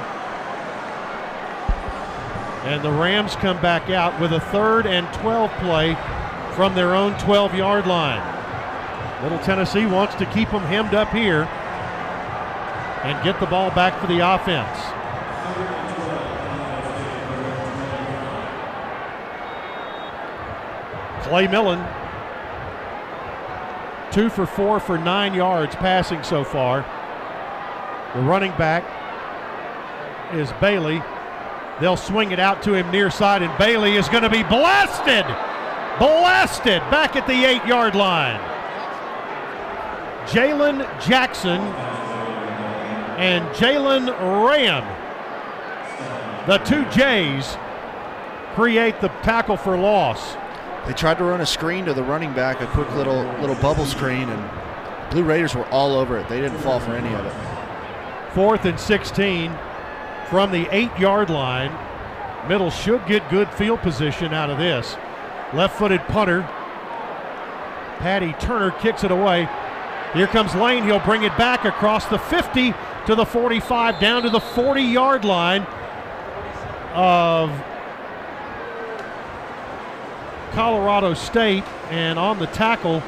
And the Rams come back out with a third and 12 play from their own 12 yard line. Middle Tennessee wants to keep them hemmed up here and get the ball back for the offense. Clay Millen, two for four for nine yards passing so far. The running back is Bailey. They'll swing it out to him near side, and Bailey is going to be blasted, blasted back at the eight yard line. Jalen Jackson and Jalen Rayam, the two J's, create the tackle for loss. They tried to run a screen to the running back, a quick little little bubble screen, and Blue Raiders were all over it. They didn't fall for any of it. Fourth and 16 from the eight yard line. Middle should get good field position out of this. Left footed punter. Paddy Turner kicks it away. Here comes Lane. He'll bring it back across the 50 to the 45, down to the 40 yard line of Colorado State. And on the tackle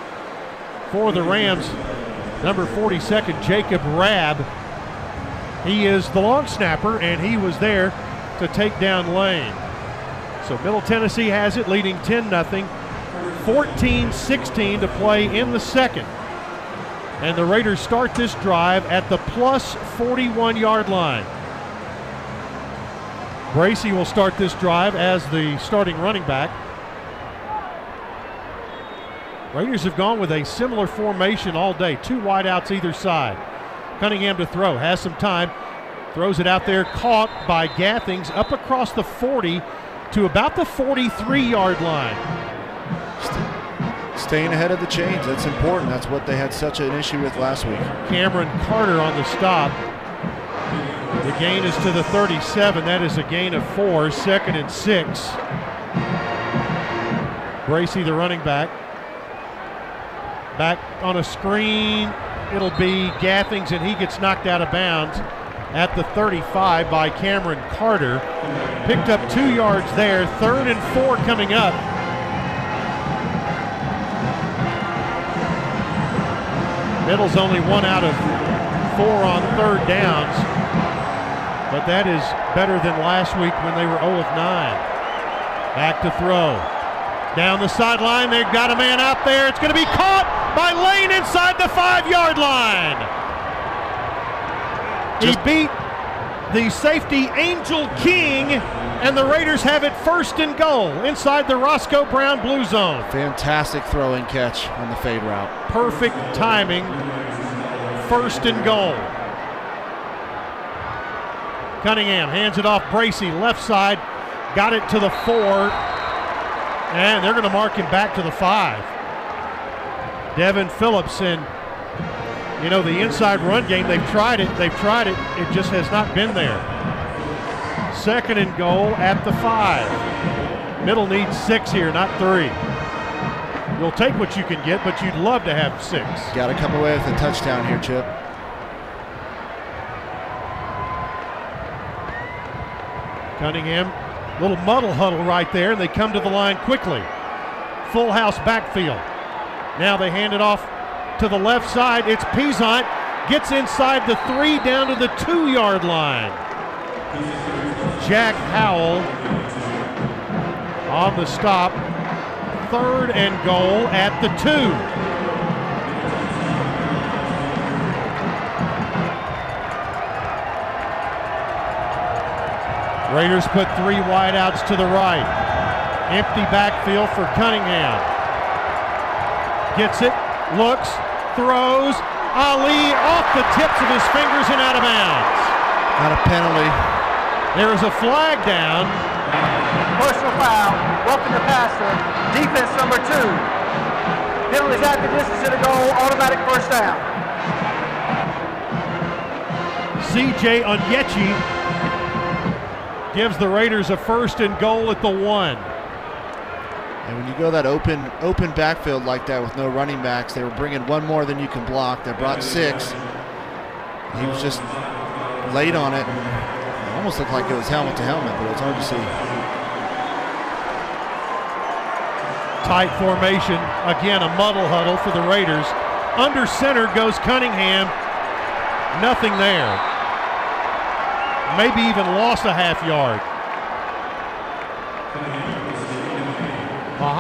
for the Rams, number 42nd, Jacob Rabb. He is the long snapper, and he was there to take down Lane. So Middle Tennessee has it, leading 10 0. 14 16 to play in the second. And the Raiders start this drive at the plus 41 yard line. Bracy will start this drive as the starting running back. Raiders have gone with a similar formation all day, two wideouts either side. Cunningham to throw, has some time, throws it out there, caught by Gathings up across the 40 to about the 43 yard line. Staying ahead of the chains, that's important. That's what they had such an issue with last week. Cameron Carter on the stop. The gain is to the 37. That is a gain of four, second and six. Bracy, the running back. Back on a screen, it'll be Gathings, and he gets knocked out of bounds at the 35 by Cameron Carter. Picked up two yards there. Third and four coming up. Middle's only one out of four on third downs, but that is better than last week when they were 0 of 9. Back to throw. Down the sideline, they've got a man out there. It's going to be caught by Lane inside the five yard line. He beat the safety Angel King, and the Raiders have it first and goal inside the Roscoe Brown blue zone. Fantastic throwing catch on the fade route. Perfect timing. First and goal. Cunningham hands it off Bracy, left side, got it to the four, and they're going to mark him back to the five. Devin Phillips and you know the inside run game they've tried it they've tried it. It just has not been there. Second and goal at the five. Middle needs six here not three. You'll take what you can get but you'd love to have six. Got to come away with a touchdown here chip. Cunningham little muddle huddle right there and they come to the line quickly. Full house backfield now they hand it off to the left side. It's Peasant. Gets inside the three down to the two yard line. Jack Howell on the stop. Third and goal at the two. Raiders put three wideouts to the right. Empty backfield for Cunningham. Gets it, looks, throws. Ali off the tips of his fingers and out of bounds. Not a penalty. There is a flag down. Personal foul, Welcome to passer, defense number two. Penalties at the distance of the goal, automatic first down. CJ Onyechi gives the Raiders a first and goal at the one. And when you go that open open backfield like that with no running backs, they were bringing one more than you can block. They brought six. He was just late on it. It almost looked like it was helmet to helmet, but it was hard to see. Tight formation. Again, a muddle huddle for the Raiders. Under center goes Cunningham. Nothing there. Maybe even lost a half yard.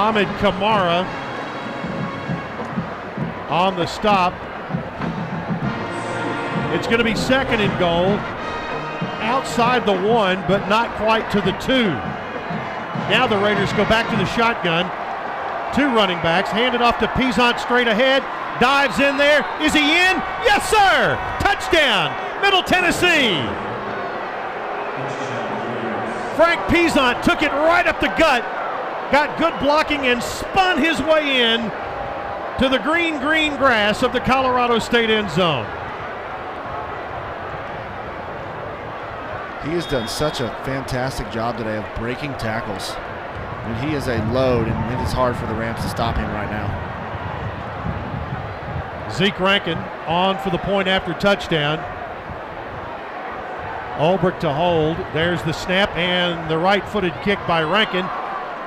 Mohamed Kamara on the stop. It's going to be second and goal outside the one, but not quite to the two. Now the Raiders go back to the shotgun. Two running backs, handed off to Peasant straight ahead. Dives in there. Is he in? Yes, sir! Touchdown, Middle Tennessee. Frank Peasant took it right up the gut, got good blocking, and spun his way in to the green, green grass of the Colorado State end zone. He has done such a fantastic job today of breaking tackles. I mean, he is a load, and it is hard for the Rams to stop him right now. Zeke Rankin on for the point after touchdown. Ulbrich to hold. There's the snap, and the right footed kick by Rankin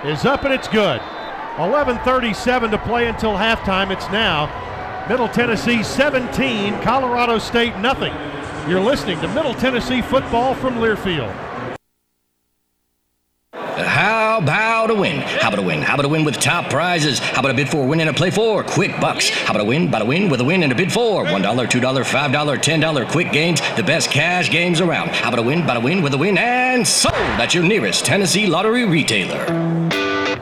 is up, and it's good. 11.37 to play until halftime. It's now Middle Tennessee 17, Colorado State nothing. You're listening to Middle Tennessee football from Learfield. How about a win? How about a win? How about a win with top prizes? How about a bid for, win, and a play for? Quick bucks. How about a win? About a win with a win and a bid for? $1, $2, $5, $10 quick games, the best cash games around. How about a win? About a win with a win and sold at your nearest Tennessee Lottery retailer.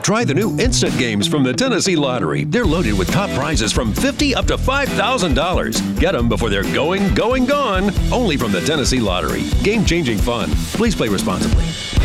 Try the new instant games from the Tennessee Lottery. They're loaded with top prizes from 50 up to $5,000. Get them before they're going, going, gone. Only from the Tennessee Lottery. Game changing fun. Please play responsibly.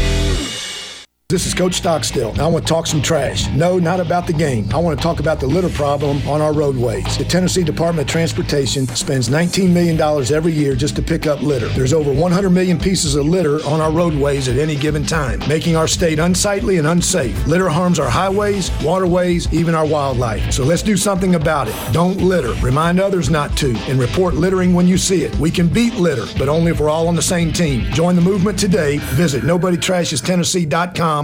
This is Coach Stockstill. I want to talk some trash. No, not about the game. I want to talk about the litter problem on our roadways. The Tennessee Department of Transportation spends $19 million every year just to pick up litter. There's over 100 million pieces of litter on our roadways at any given time, making our state unsightly and unsafe. Litter harms our highways, waterways, even our wildlife. So let's do something about it. Don't litter. Remind others not to, and report littering when you see it. We can beat litter, but only if we're all on the same team. Join the movement today. Visit NobodyTrashesTennessee.com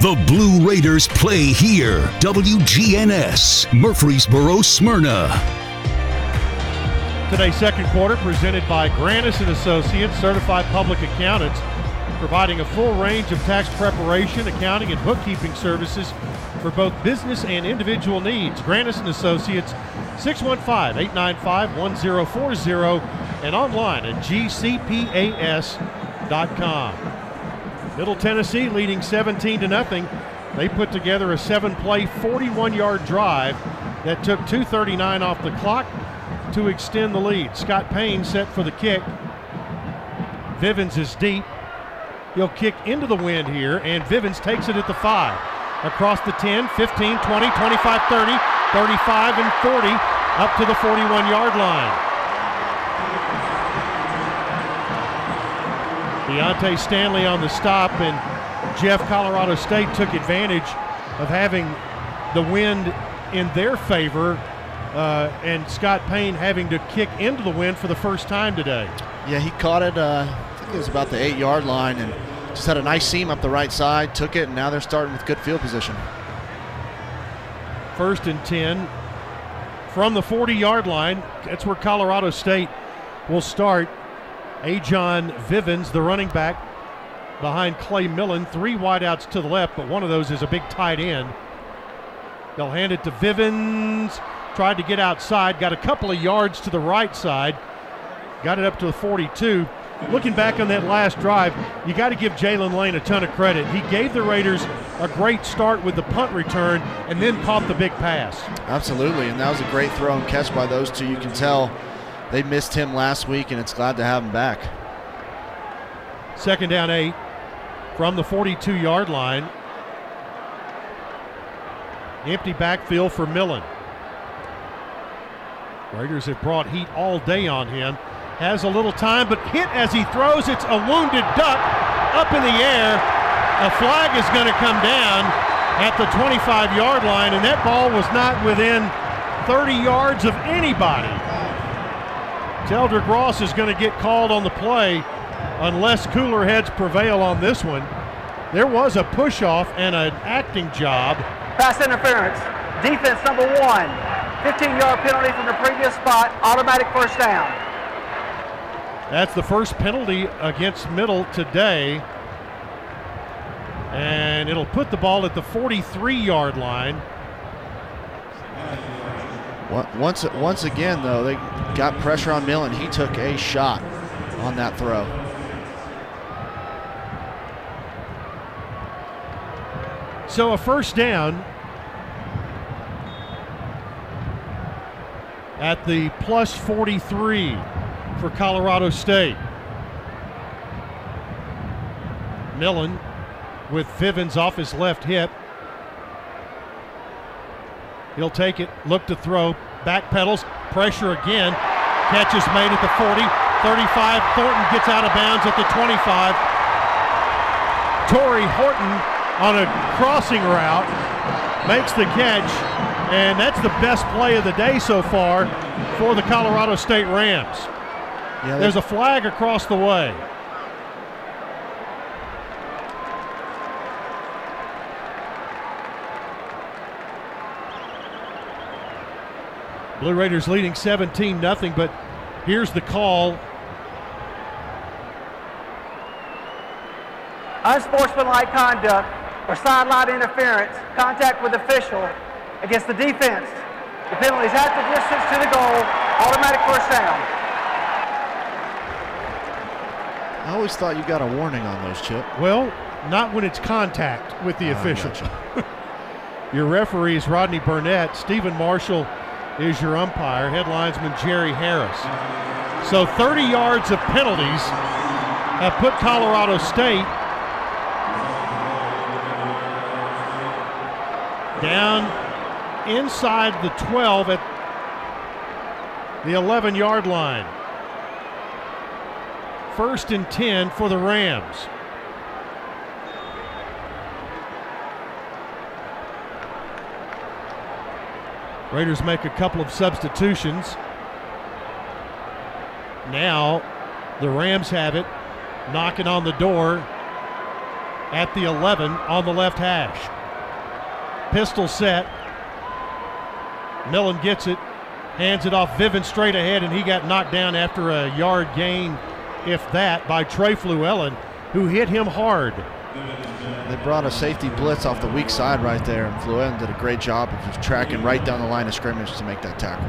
The Blue Raiders play here. WGNS, Murfreesboro, Smyrna. Today's second quarter presented by Granis and Associates, certified public accountants, providing a full range of tax preparation, accounting, and bookkeeping services for both business and individual needs. Granis and Associates, 615-895-1040 and online at gcpas.com. Middle Tennessee leading 17 to nothing. They put together a seven-play, 41-yard drive that took 2:39 off the clock to extend the lead. Scott Payne set for the kick. Vivens is deep. He'll kick into the wind here, and Vivens takes it at the five. Across the 10, 15, 20, 25, 30, 35, and 40, up to the 41-yard line. Deontay Stanley on the stop, and Jeff Colorado State took advantage of having the wind in their favor, uh, and Scott Payne having to kick into the wind for the first time today. Yeah, he caught it. Uh, I think it was about the eight-yard line, and just had a nice seam up the right side. Took it, and now they're starting with good field position. First and ten from the 40-yard line. That's where Colorado State will start. Ajon Vivens, the running back, behind Clay Millen. Three wideouts to the left, but one of those is a big tight end. They'll hand it to Vivens. Tried to get outside, got a couple of yards to the right side, got it up to the 42. Looking back on that last drive, you got to give Jaylin Lane a ton of credit. He gave the Raiders a great start with the punt return and then caught the big pass. Absolutely, and that was a great throw and catch by those two. You can tell they missed him last week, and it's glad to have him back. Second down eight from the 42 yard line. Empty backfield for Millen. Raiders have brought heat all day on him. Has a little time, but hit as he throws. It's a wounded duck up in the air. A flag is going to come down at the 25 yard line, and that ball was not within 30 yards of anybody. Teldrick Ross is going to get called on the play unless cooler heads prevail on this one. There was a push off and an acting job. Pass interference. Defense number one. 15 yard penalty from the previous spot. Automatic first down. That's the first penalty against Middle today. And it'll put the ball at the 43 yard line. Once, once again, though, they got pressure on Millen. He took a shot on that throw. So a first down at the plus 43 for Colorado State. Millen with Vivens off his left hip. He'll take it, look to throw, back pedals, pressure again. Catch is made at the 40, 35. Horton gets out of bounds at the 25. Tory Horton on a crossing route makes the catch, and that's the best play of the day so far for the Colorado State Rams. Yeah, There's a flag across the way. Blue Raiders leading 17 0, but here's the call. Unsportsmanlike conduct or sideline interference, contact with official against the defense. The penalty is at the distance to the goal, automatic first down. I always thought you got a warning on those, Chip. Well, not when it's contact with the official. your referee is Rodney Burnett. Stephen Marshall is your umpire, headlinesman Jerry Harris. So 30 yards of penalties have put Colorado State down inside the 12 at the 11 yard line. First and 10 for the Rams. Raiders make a couple of substitutions. Now the Rams have it, knocking on the door at the 11 on the left hash. Pistol set. Millen gets it, hands it off Vivens straight ahead, and he got knocked down after a yard gain, if that, by Trey Fluellen, who hit him hard. They brought a safety blitz off the weak side right there, and Fluellen did a great job of just tracking right down the line of scrimmage to make that tackle.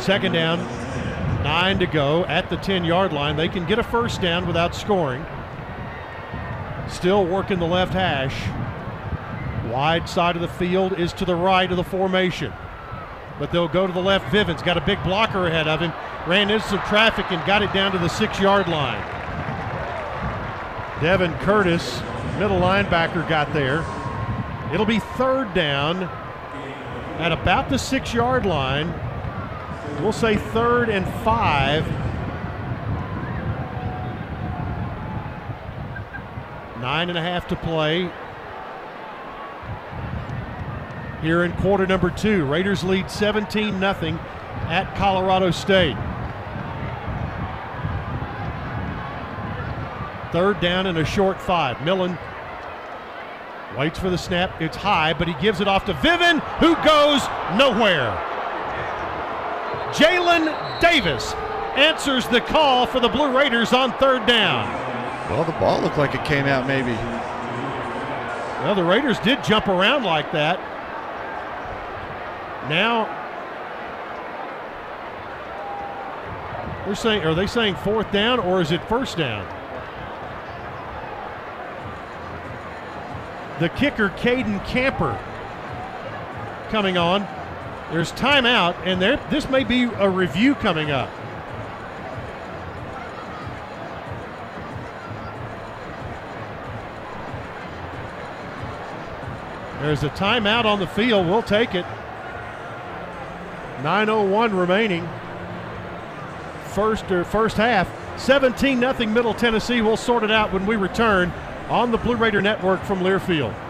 Second down, nine to go at the 10 yard line. They can get a first down without scoring. Still working the left hash. Wide side of the field is to the right of the formation. But they'll go to the left. Vivens got a big blocker ahead of him. Ran into some traffic and got it down to the six yard line. Devin Curtis, middle linebacker, got there. It'll be third down at about the six yard line. We'll say third and five. Nine and a half to play. Here in quarter number two, Raiders lead 17 0 at Colorado State. Third down and a short five. Millen waits for the snap. It's high, but he gives it off to Vivin, who goes nowhere. Jalen Davis answers the call for the Blue Raiders on third down. Well, the ball looked like it came out maybe. Well, the Raiders did jump around like that. Now they're saying, are they saying fourth down or is it first down? The kicker, Caden Camper, coming on. There's timeout, and there this may be a review coming up. There's a timeout on the field. We'll take it. 9:01 remaining. First or first half. 17 0 Middle Tennessee. We'll sort it out when we return on the Blue Raider Network from Learfield.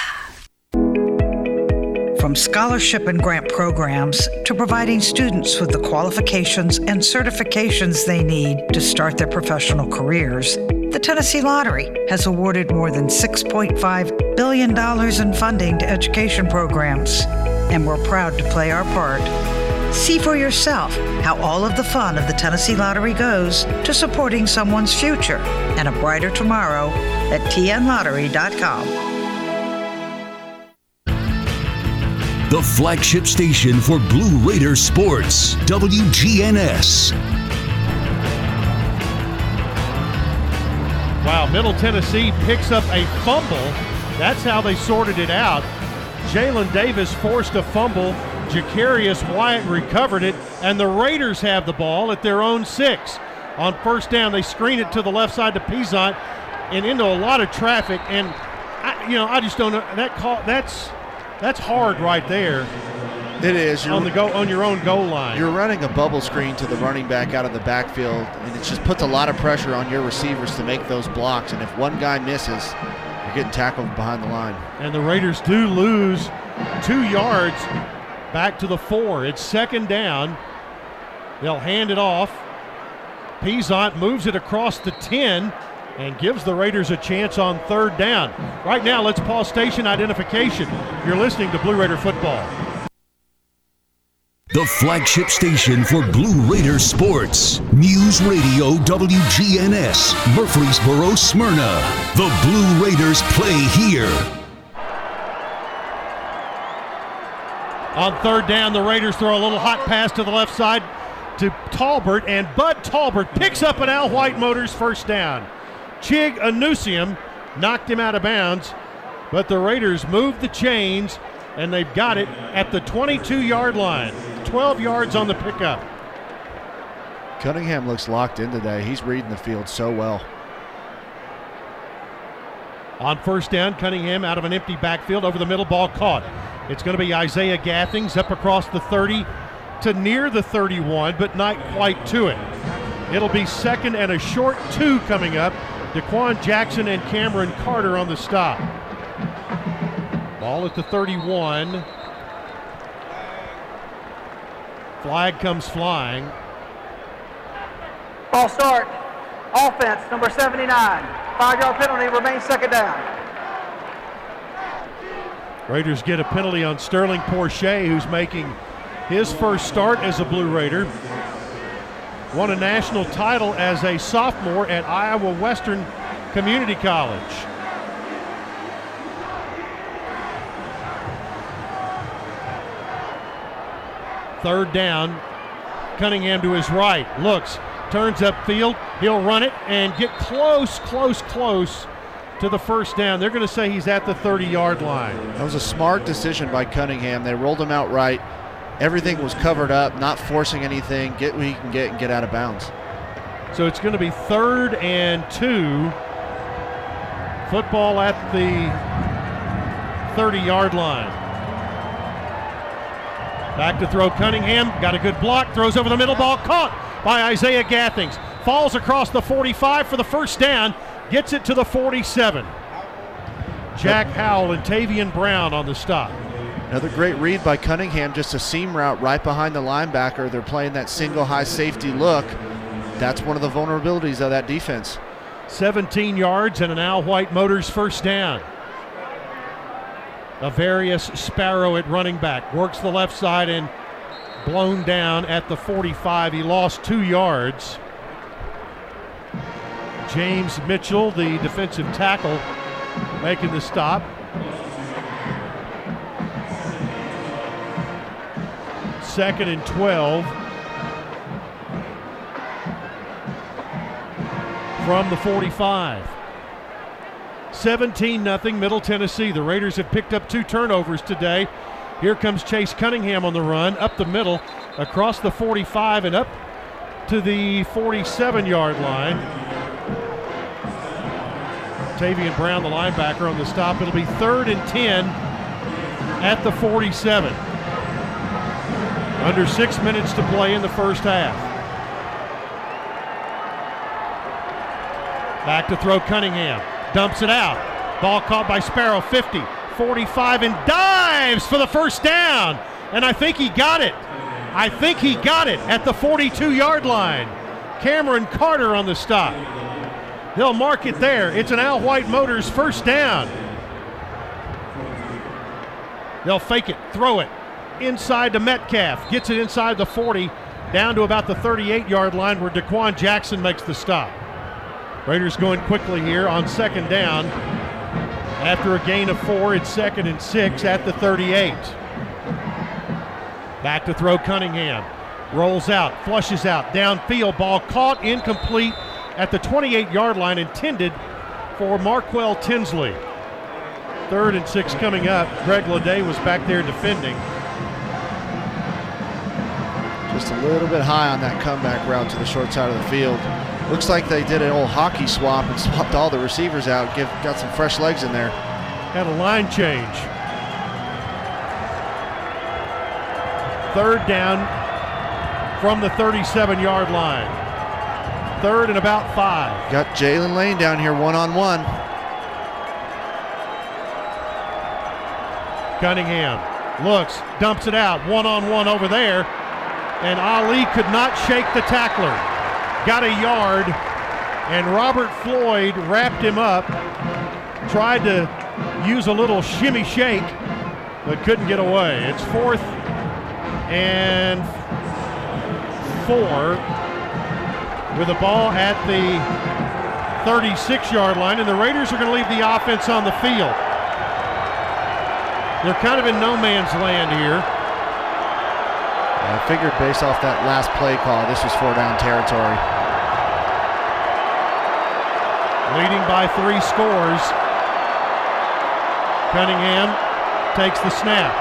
From scholarship and grant programs to providing students with the qualifications and certifications they need to start their professional careers, the Tennessee Lottery has awarded more than $6.5 billion in funding to education programs, and we're proud to play our part. See for yourself how all of the fun of the Tennessee Lottery goes to supporting someone's future and a brighter tomorrow at tnlottery.com. the flagship station for Blue Raider sports, WGNS. Wow, Middle Tennessee picks up a fumble. That's how they sorted it out. Jalen Davis forced a fumble. Jacarius Wyatt recovered it, and the Raiders have the ball at their own six. On first down, they screen it to the left side to Peasant and into a lot of traffic. And I, you know, I just don't know that call. That's that's hard right there. It is. You're, on the go on your own goal line. You're running a bubble screen to the running back out of the backfield, and it just puts a lot of pressure on your receivers to make those blocks. And if one guy misses, you're getting tackled behind the line. And the Raiders do lose two yards back to the four. It's second down. They'll hand it off. Peasant moves it across the 10 and gives the Raiders a chance on third down. Right now, let's pause station identification. You're listening to Blue Raider football. The flagship station for Blue Raider sports. News Radio WGNS, Murfreesboro, Smyrna. The Blue Raiders play here. On third down, the Raiders throw a little hot pass to the left side to Talbert, and Bud Talbert picks up an Al White Motors first down. Chig Anusiem knocked him out of bounds, but the Raiders moved the chains and they've got it at the 22 yard line. 12 yards on the pickup. Cunningham looks locked in today. He's reading the field so well. On first down, Cunningham out of an empty backfield over the middle ball caught. It's going to be Isaiah Gathings up across the 30 to near the 31, but not quite to it. It'll be second and a short two coming up Daquan Jackson and Cameron Carter on the stop. Ball at the 31. Flag comes flying. Ball start. Offense, number 79. Five yard penalty remains second down. Raiders get a penalty on Sterling Porcher, who's making his first start as a Blue Raider. Won a national title as a sophomore at Iowa Western Community College. Third down. Cunningham to his right. Looks, turns upfield. He'll run it and get close, close, close to the first down. They're going to say he's at the 30 yard line. That was a smart decision by Cunningham. They rolled him out right. Everything was covered up, not forcing anything. Get what you can get and get out of bounds. So it's going to be third and two. Football at the 30 yard line. Back to throw Cunningham. Got a good block. Throws over the middle. Ball caught by Isaiah Gathings. Falls across the 45 for the first down. Gets it to the 47. Jack Howell and Tavian Brown on the stop. Another great read by Cunningham, just a seam route right behind the linebacker. They're playing that single high safety look. That's one of the vulnerabilities of that defense. 17 yards and an Al White Motors first down. Avarius Sparrow at running back works the left side and blown down at the 45. He lost two yards. James Mitchell, the defensive tackle, making the stop. Second and 12 from the 45. 17 0 Middle Tennessee. The Raiders have picked up two turnovers today. Here comes Chase Cunningham on the run, up the middle, across the 45 and up to the 47 yard line. Tavian Brown, the linebacker, on the stop. It'll be third and 10 at the 47. Under six minutes to play in the first half. Back to throw Cunningham. Dumps it out. Ball caught by Sparrow, 50, 45, and dives for the first down. And I think he got it. I think he got it at the 42 yard line. Cameron Carter on the stop. They'll mark it there. It's an Al White Motors first down. They'll fake it, throw it inside to Metcalf. Gets it inside the 40, down to about the 38 yard line where Daquan Jackson makes the stop. Raiders going quickly here on second down. After a gain of four, it's second and six at the 38. Back to throw Cunningham. Rolls out, flushes out, downfield, ball caught, incomplete at the 28 yard line, intended for Marquel Tinsley. Third and six coming up. Greg Lede was back there defending. Just a little bit high on that comeback route to the short side of the field. Looks like they did an old hockey swap and swapped all the receivers out. Give, got some fresh legs in there. Had a line change. Third down from the 37 yard line. Third and about five. Got Jaylin Lane down here one on one. Cunningham looks, dumps it out, one on one over there. And Ali could not shake the tackler. Got a yard, and Robert Floyd wrapped him up. Tried to use a little shimmy shake, but couldn't get away. It's fourth and four with the ball at the 36 yard line, and the Raiders are going to leave the offense on the field. They're kind of in no man's land here. Figured based off that last play call, this was four down territory. Leading by three scores. Cunningham takes the snap.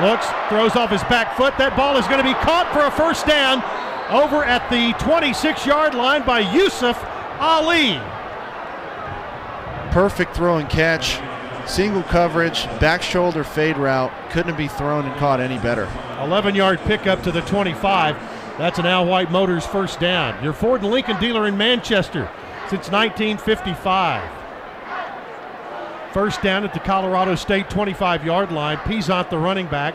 Looks, throws off his back foot. That ball is going to be caught for a first down over at the 26 yard line by Yusuf Ali. Perfect throw and catch. Single coverage, back shoulder fade route. Couldn't be thrown and caught any better. 11 yard pickup to the 25. That's an Al White Motors first down. Your Ford and Lincoln dealer in Manchester since 1955. First down at the Colorado State 25 yard line. Peasant, the running back,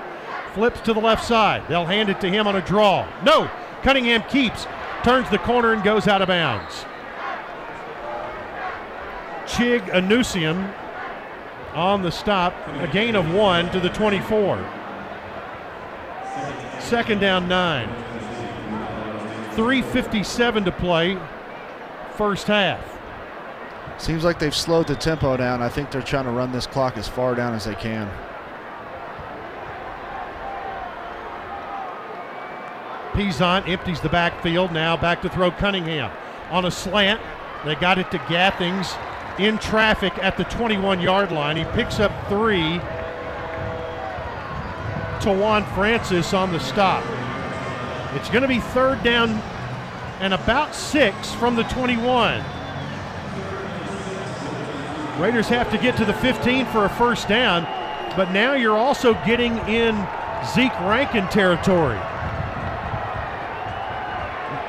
flips to the left side. They'll hand it to him on a draw. No, Cunningham keeps, turns the corner, and goes out of bounds. Chig Anusiem on the stop, a gain of one to the 24. Second down nine. 3.57 to play, first half. Seems like they've slowed the tempo down. I think they're trying to run this clock as far down as they can. Peasant empties the backfield. Now back to throw Cunningham on a slant. They got it to Gathings in traffic at the 21 yard line. He picks up three to Juan Francis on the stop. It's going to be third down and about six from the 21. Raiders have to get to the 15 for a first down, but now you're also getting in Zeke Rankin territory.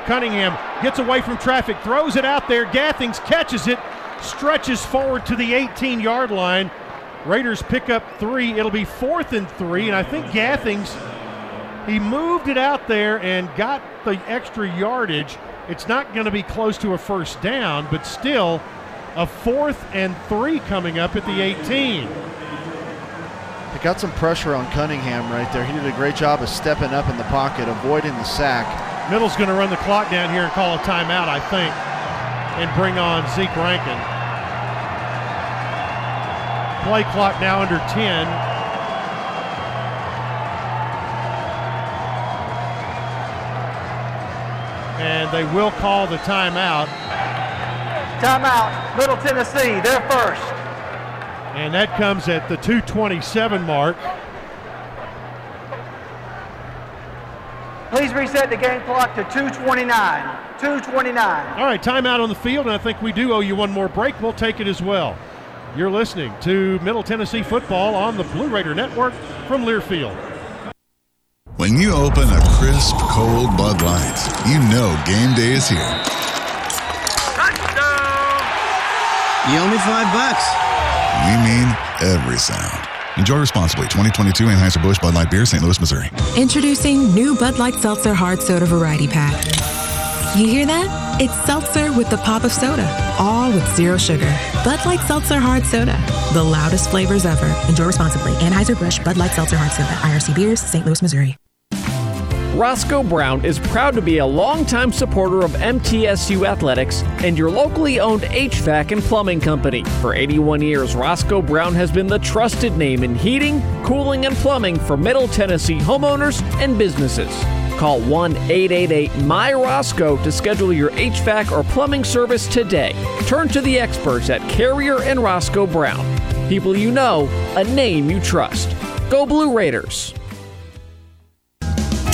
Cunningham gets away from traffic, throws it out there. Gathings catches it, stretches forward to the 18 yard line. Raiders pick up three. It'll be fourth and three, and I think Gathings, he moved it out there and got the extra yardage. It's not going to be close to a first down, but still a fourth and three coming up at the 18. They got some pressure on Cunningham right there. He did a great job of stepping up in the pocket, avoiding the sack. Middle's going to run the clock down here and call a timeout, I think, and bring on Zeke Rankin. Play clock now under 10. And they will call the timeout. Timeout, Middle Tennessee, they're first. And that comes at the 227 mark. Please reset the game clock to 229. 229. All right, timeout on the field, and I think we do owe you one more break. We'll take it as well. You're listening to Middle Tennessee football on the Blue Raider Network from Learfield. When you open a crisp, cold Bud Light, you know game day is here. Touchdown! You owe me five bucks. We mean every sound. Enjoy responsibly. 2022 Anheuser-Busch Bud Light Beer, St. Louis, Missouri. Introducing new Bud Light Seltzer Hard Soda Variety Pack. You hear that? It's seltzer with the pop of soda, all with zero sugar. Bud Light Seltzer Hard Soda, the loudest flavors ever. Enjoy responsibly. Anheuser-Busch Bud Light Seltzer Hard Soda, IRC Beers, St. Louis, Missouri. Roscoe Brown is proud to be a longtime supporter of MTSU athletics and your locally owned HVAC and plumbing company. For 81 years, Roscoe Brown has been the trusted name in heating, cooling, and plumbing for Middle Tennessee homeowners and businesses. Call 1 888 My Roscoe to schedule your HVAC or plumbing service today. Turn to the experts at Carrier and Roscoe Brown. People you know, a name you trust. Go Blue Raiders!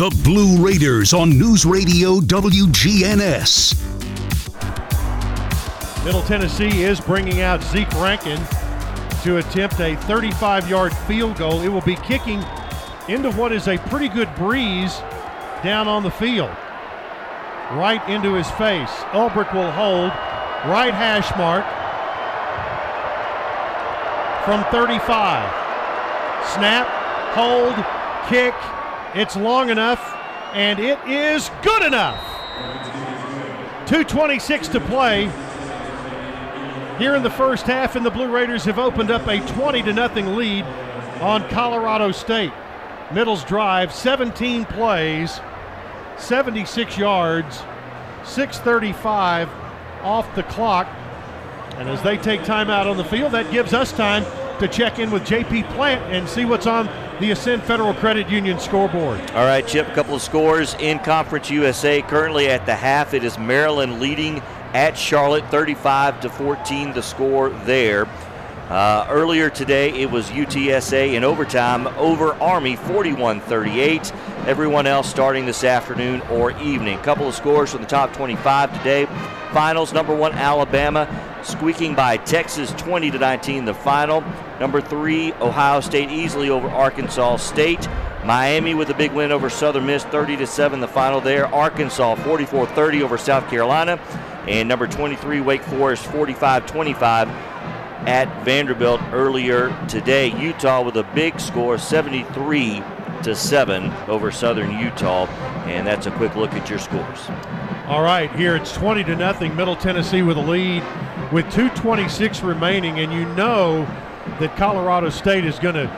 The Blue Raiders on News Radio WGNS. Middle Tennessee is bringing out Zeke Rankin to attempt a 35 yard field goal. It will be kicking into what is a pretty good breeze down on the field. Right into his face. Ulbrich will hold. Right hash mark from 35. Snap, hold, kick. It's long enough, and it is good enough. 2.26 to play here in the first half, and the Blue Raiders have opened up a 20 to nothing lead on Colorado State. Middle's drive, 17 plays, 76 yards, 635 off the clock. And as they take time out on the field, that gives us time to check in with JP Plant and see what's on the Ascend Federal Credit Union scoreboard. All right, Chip, a couple of scores in Conference USA. Currently at the half, it is Maryland leading at Charlotte 35 to 14, the score there. Uh, earlier today, it was UTSA in overtime over Army 41 38. Everyone else starting this afternoon or evening. A Couple of scores from the top 25 today. finals. Number one, Alabama squeaking by Texas 20 to 19 the final. Number three, Ohio State easily over Arkansas State. Miami with a big win over Southern Miss 30 to 7 the final there. Arkansas 44-30 over South Carolina. And number 23, Wake Forest 45-25 at Vanderbilt earlier today. Utah with a big score 73 to 7 over Southern Utah. And that's a quick look at your scores. All right, here it's 20 to nothing. Middle Tennessee with a lead with 226 remaining and you know that Colorado State is going to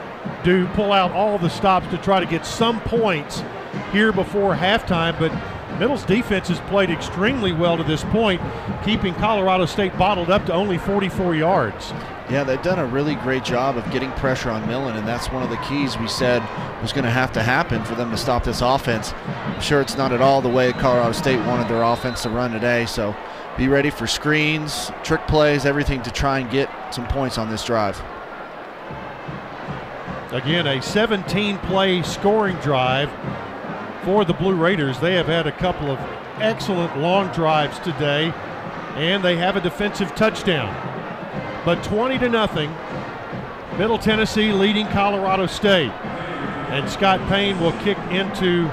do pull out all the stops to try to get some points here before halftime, but Middle's defense has played extremely well to this point, keeping Colorado State bottled up to only 44 yards. Yeah, they've done a really great job of getting pressure on Millen, and that's one of the keys we said was going to have to happen for them to stop this offense. I'm sure it's not at all the way Colorado State wanted their offense to run today, so be ready for screens, trick plays, everything to try and get some points on this drive. Again, a 17 play scoring drive for the Blue Raiders. They have had a couple of excellent long drives today, and they have a defensive touchdown. But 20 to nothing, Middle Tennessee leading Colorado State. And Scott Payne will kick into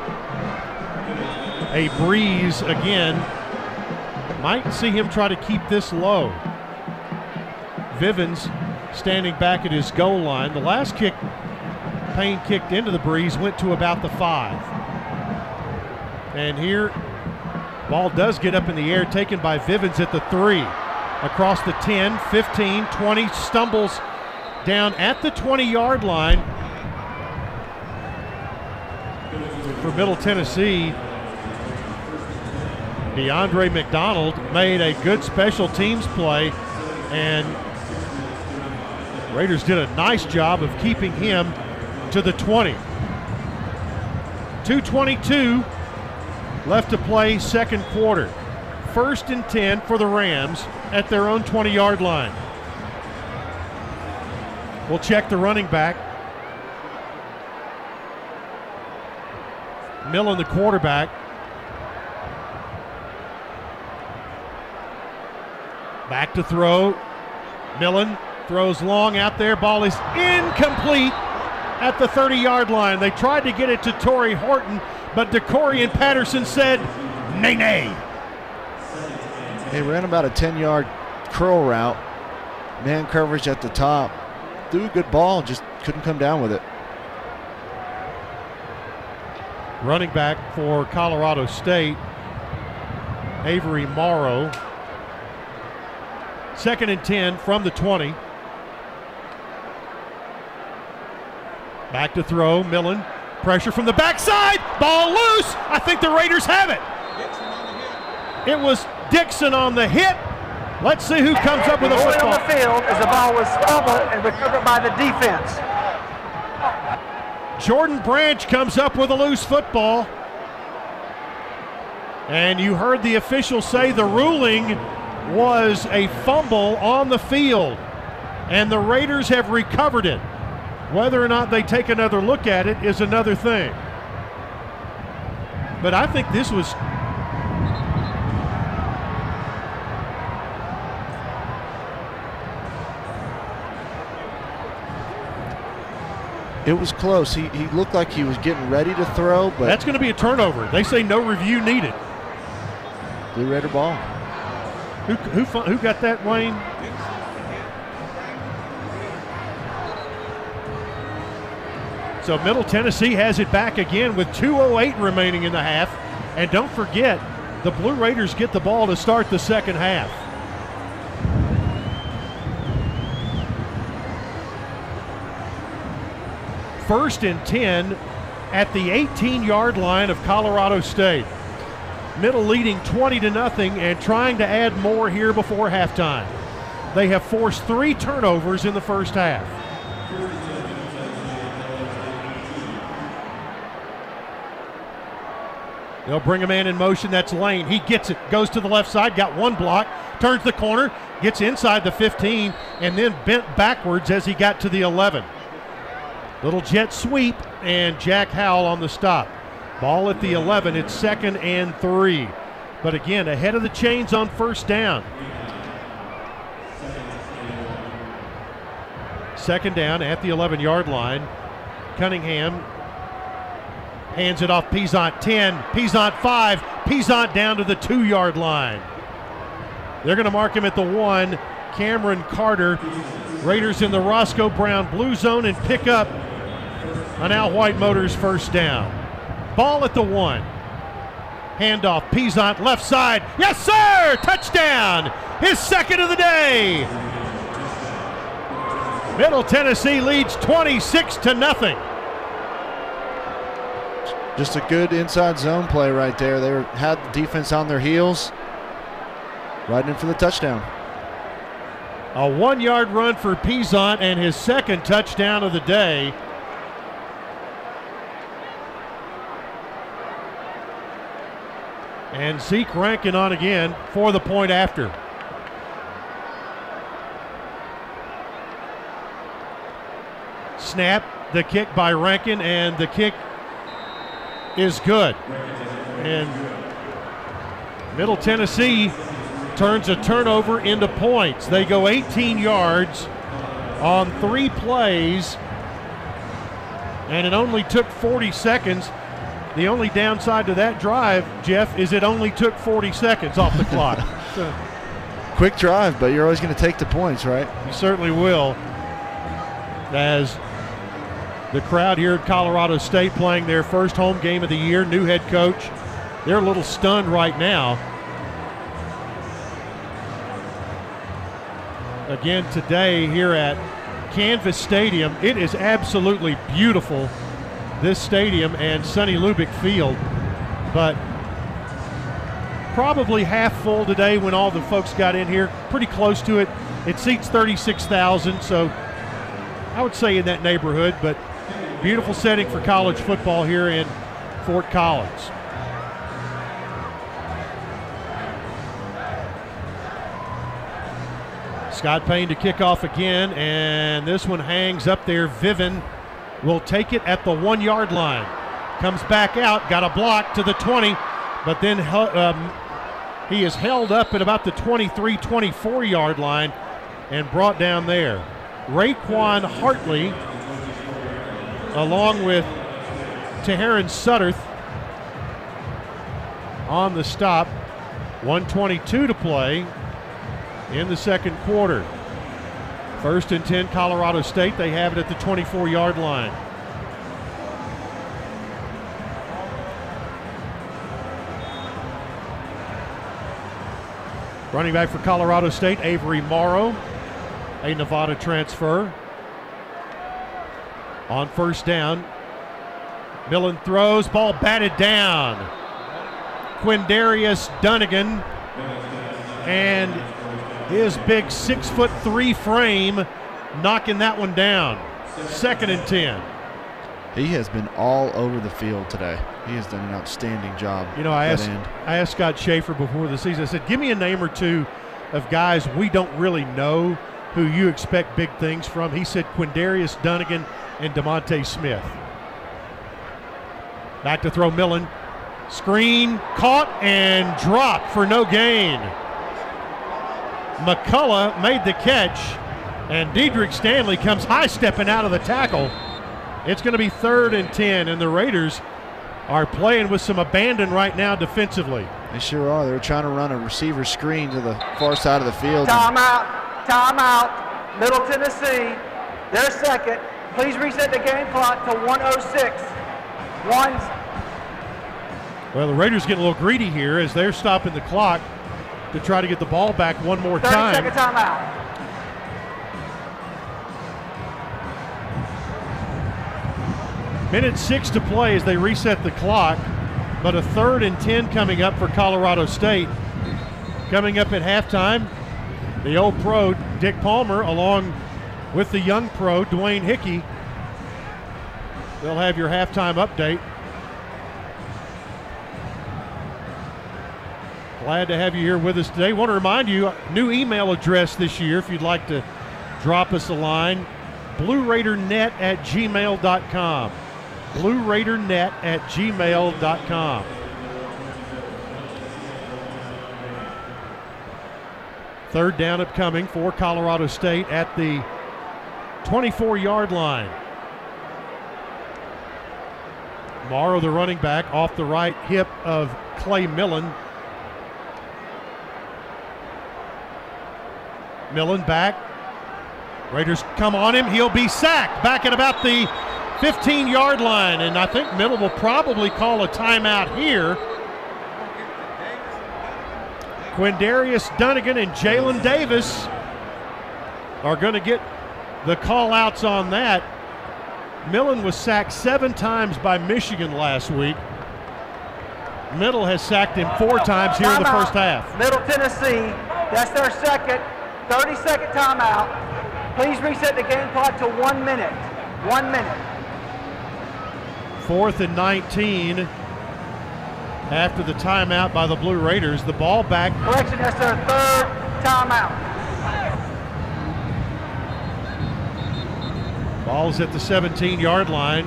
a breeze again. Might see him try to keep this low. Vivens standing back at his goal line. The last kick Payne kicked into the breeze went to about the five. And here, ball does get up in the air, taken by Vivens at the three. Across the 10, 15, 20, stumbles down at the 20 yard line for Middle Tennessee. DeAndre McDonald made a good special teams play, and Raiders did a nice job of keeping him to the 20. 222 left to play second quarter. First and 10 for the Rams at their own 20 yard line. We'll check the running back. Millen, the quarterback. Back to throw. Millen throws long out there. Ball is incomplete at the 30 yard line. They tried to get it to Tory Horton, but DeCorian Patterson said, nay, nay. They ran about a 10 yard curl route, man coverage at the top. Threw a good ball, just couldn't come down with it. Running back for Colorado State, Avery Morrow. Second and 10 from the 20. Back to throw, Millen. Pressure from the backside. Ball loose. I think the Raiders have it. It was Dixon on the hit. Let's see who comes up with a football. on the field as the ball was fumbled and recovered by the defense. Jordan Branch comes up with a loose football. And you heard the official say the ruling was a fumble on the field. And the Raiders have recovered it. Whether or not they take another look at it is another thing. But I think this was It was close. He, he looked like he was getting ready to throw, but that's going to be a turnover. They say no review needed. Blue Raider ball. Who who who got that, Wayne? So Middle Tennessee has it back again with 2:08 remaining in the half, and don't forget, the Blue Raiders get the ball to start the second half. first and 10 at the 18 yard line of Colorado State. Middle leading 20 to nothing and trying to add more here before halftime. They have forced three turnovers in the first half. They'll bring a man in motion. That's Lane. He gets it, goes to the left side, got one block, turns the corner, gets inside the 15, and then bent backwards as he got to the 11. Little jet sweep, and Jack Howell on the stop. Ball at the 11. It's second and three. But again, ahead of the chains on first down. Second down at the 11 yard line. Cunningham hands it off Peasant 10, Peasant 5, Peasant down to the two yard line. They're going to mark him at the one. Cameron Carter. Raiders in the Roscoe Brown blue zone and pick up an Al White Motors first down. Ball at the one. Handoff, Peasant left side. Yes, sir! Touchdown! His second of the day. Middle Tennessee leads 26 to nothing. Just a good inside zone play right there. They were, had the defense on their heels, riding in for the touchdown. A one yard run for Peasant and his second touchdown of the day. And Zeke Rankin on again for the point after. Snap, the kick by Rankin, and the kick is good. And Middle Tennessee turns a turnover into points. They go 18 yards on three plays, and it only took 40 seconds. The only downside to that drive, Jeff, is it only took 40 seconds off the clock. So Quick drive, but you're always going to take the points, right? you certainly will. As the crowd here at Colorado State playing their first home game of the year, new head coach, they're a little stunned right now. Again, today here at Canvas Stadium, it is absolutely beautiful, this stadium and Sonny Lubick Field. But probably half full today when all the folks got in here, pretty close to it. It seats 36,000, so I would say in that neighborhood, but beautiful setting for college football here in Fort Collins. Scott Payne to kick off again, and this one hangs up there. Viven will take it at the one yard line. Comes back out, got a block to the 20, but then um, he is held up at about the 23 24 yard line and brought down there. Raquan Hartley, along with Taharon Sutterth, on the stop. 122 to play in the second quarter. First and 10, Colorado State. They have it at the 24 yard line. Running back for Colorado State, Avery Morrow, a Nevada transfer. On first down, Millen throws, ball batted down. Quindarius Dunnigan and his big six foot three frame knocking that one down. Second and 10. He has been all over the field today. He has done an outstanding job. You know, I asked, end. I asked Scott Shafer before the season, I said, give me a name or two of guys we don't really know who you expect big things from. He said Quindarius Dunnigan and DeMonte Smith. Back to throw Millen. Screen caught and dropped for no gain. McCullough made the catch, and Diedrich Stanley comes high stepping out of the tackle. It's going to be third and 10, and the Raiders are playing with some abandon right now defensively. They sure are. They're trying to run a receiver screen to the far side of the field. Timeout. Timeout. Middle Tennessee. They're second. Please reset the game clock to 106. One. Oh well, the Raiders getting a little greedy here as they're stopping the clock to try to get the ball back one more 30 time. second timeout. Minute six to play as they reset the clock, but a third and 10 coming up for Colorado State. Coming up at halftime, the old pro, Dick Palmer, along with the young pro, Dwayne Hickey. They'll have your halftime update. Glad to have you here with us today. Want to remind you, new email address this year if you'd like to drop us a line. BlueRaiderNet at gmail.com. BlueRaiderNet at gmail.com. Third down upcoming for Colorado State at the 24 yard line. Morrow, the running back, off the right hip of Clay Millen. Millen back. Raiders come on him. He'll be sacked back at about the 15 yard line. And I think Middle will probably call a timeout here. Quindarius Dunnigan and Jalen Davis are going to get the call outs on that. Millen was sacked seven times by Michigan last week. Middle has sacked him four times here in the first half. Middle Tennessee, that's their second 30 second timeout. Please reset the game clock to one minute. One minute. Fourth and 19 after the timeout by the Blue Raiders. The ball back. Correction, that's their third timeout. Ball's at the 17 yard line.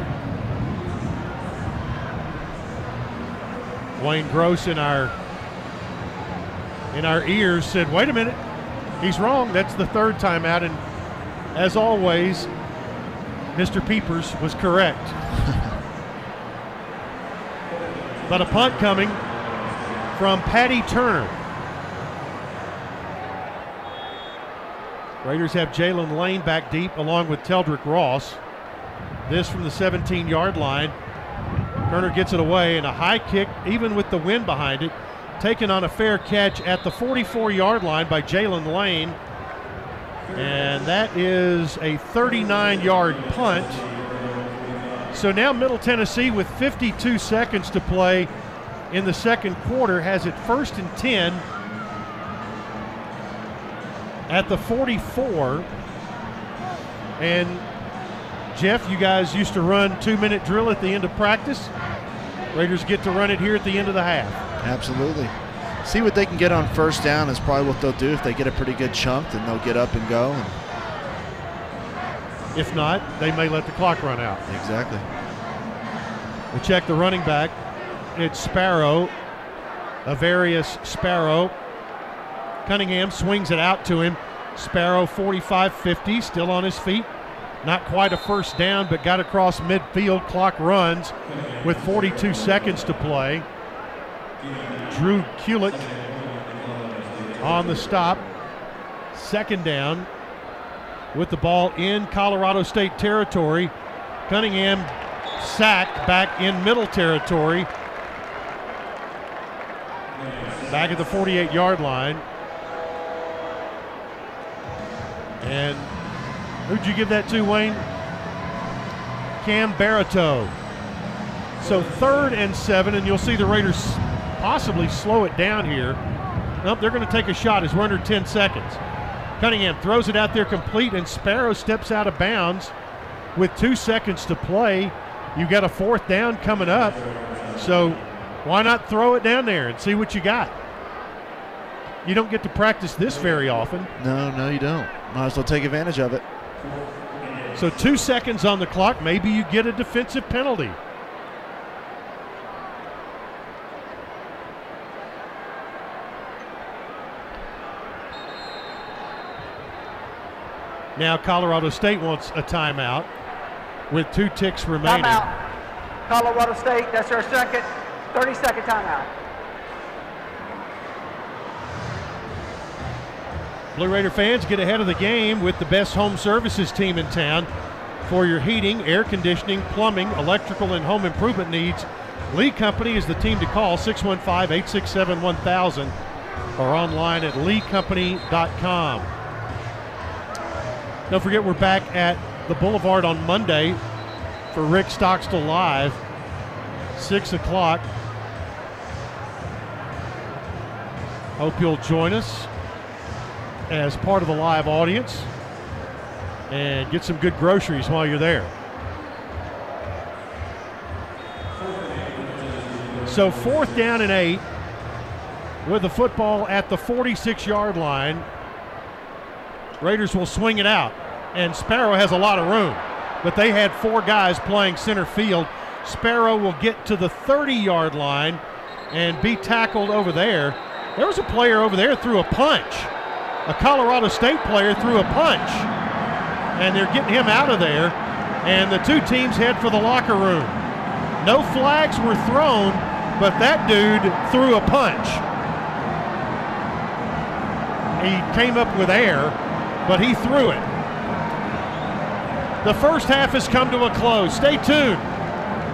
Wayne Gross in our in our ears said, wait a minute, he's wrong. That's the third timeout. And as always, Mr. Peepers was correct. but a punt coming from Paddy Turner. Raiders have Jaylin Lane back deep along with Teldrick Ross. This from the 17 yard line. Turner gets it away and a high kick, even with the wind behind it, taken on a fair catch at the 44 yard line by Jaylin Lane. And that is a 39 yard punt. So now Middle Tennessee, with 52 seconds to play in the second quarter, has it first and 10 at the 44. And Jeff, you guys used to run two minute drill at the end of practice. Raiders get to run it here at the end of the half. Absolutely. See what they can get on first down is probably what they'll do. If they get a pretty good chunk, then they'll get up and go. And if not, they may let the clock run out. Exactly. We check the running back. It's Sparrow, Avarius Sparrow. Cunningham swings it out to him. Sparrow 45 50, still on his feet. Not quite a first down, but got across midfield. Clock runs with 42 seconds to play. Drew Kulik on the stop. Second down with the ball in Colorado State territory. Cunningham sacked back in middle territory. Back at the 48 yard line. And who'd you give that to, Wayne? Cam Baratow. So third and seven, and you'll see the Raiders possibly slow it down here. Nope, they're going to take a shot as we're under 10 seconds. Cunningham throws it out there complete, and Sparrow steps out of bounds with two seconds to play. You've got a fourth down coming up, so why not throw it down there and see what you got? You don't get to practice this very often. No, no, you don't. Might as well take advantage of it. So two seconds on the clock. Maybe you get a defensive penalty. Now Colorado State wants a timeout with two ticks remaining. Timeout. Colorado State, that's their second 30 second timeout. Blue Raider fans get ahead of the game with the best home services team in town for your heating, air conditioning, plumbing, electrical, and home improvement needs. Lee Company is the team to call 615 867 1000 or online at leecompany.com. Don't forget, we're back at the Boulevard on Monday for Rick Stockstill Live, 6 o'clock. Hope you'll join us as part of the live audience and get some good groceries while you're there. So, fourth down and eight with the football at the 46 yard line. Raiders will swing it out, and Sparrow has a lot of room, but they had four guys playing center field. Sparrow will get to the 30 yard line and be tackled over there. There was a player over there threw a punch. a Colorado State player threw a punch, and they're getting him out of there. And the two teams head for the locker room. No flags were thrown, but that dude threw a punch. He came up with air, but he threw it. The first half has come to a close. Stay tuned.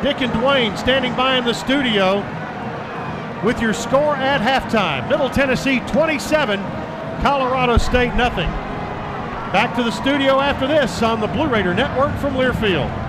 Dick and Dwayne standing by in the studio with your score at halftime. Middle Tennessee 27, Colorado State nothing. Back to the studio after this on the Blue Raider Network from Learfield.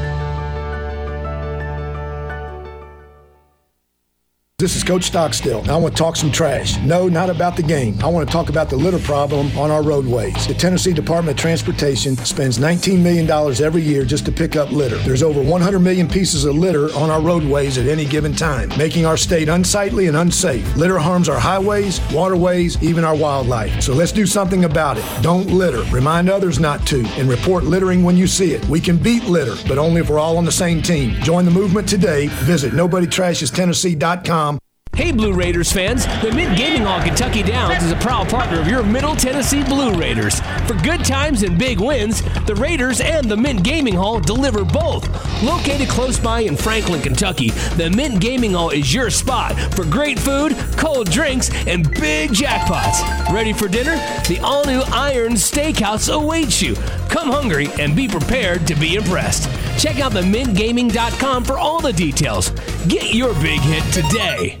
This is Coach Stockstill. I want to talk some trash. No, not about the game. I want to talk about the litter problem on our roadways. The Tennessee Department of Transportation spends $19 million every year just to pick up litter. There's over 100 million pieces of litter on our roadways at any given time, making our state unsightly and unsafe. Litter harms our highways, waterways, even our wildlife. So let's do something about it. Don't litter. Remind others not to, and report littering when you see it. We can beat litter, but only if we're all on the same team. Join the movement today. Visit NobodyTrashesTennessee.com Hey, Blue Raiders fans! The Mint Gaming Hall Kentucky Downs is a proud partner of your Middle Tennessee Blue Raiders. For good times and big wins, the Raiders and the Mint Gaming Hall deliver both. Located close by in Franklin, Kentucky, the Mint Gaming Hall is your spot for great food, cold drinks, and big jackpots. Ready for dinner? The all new Iron Steakhouse awaits you. Come hungry and be prepared to be impressed. Check out the mintgaming.com for all the details. Get your big hit today.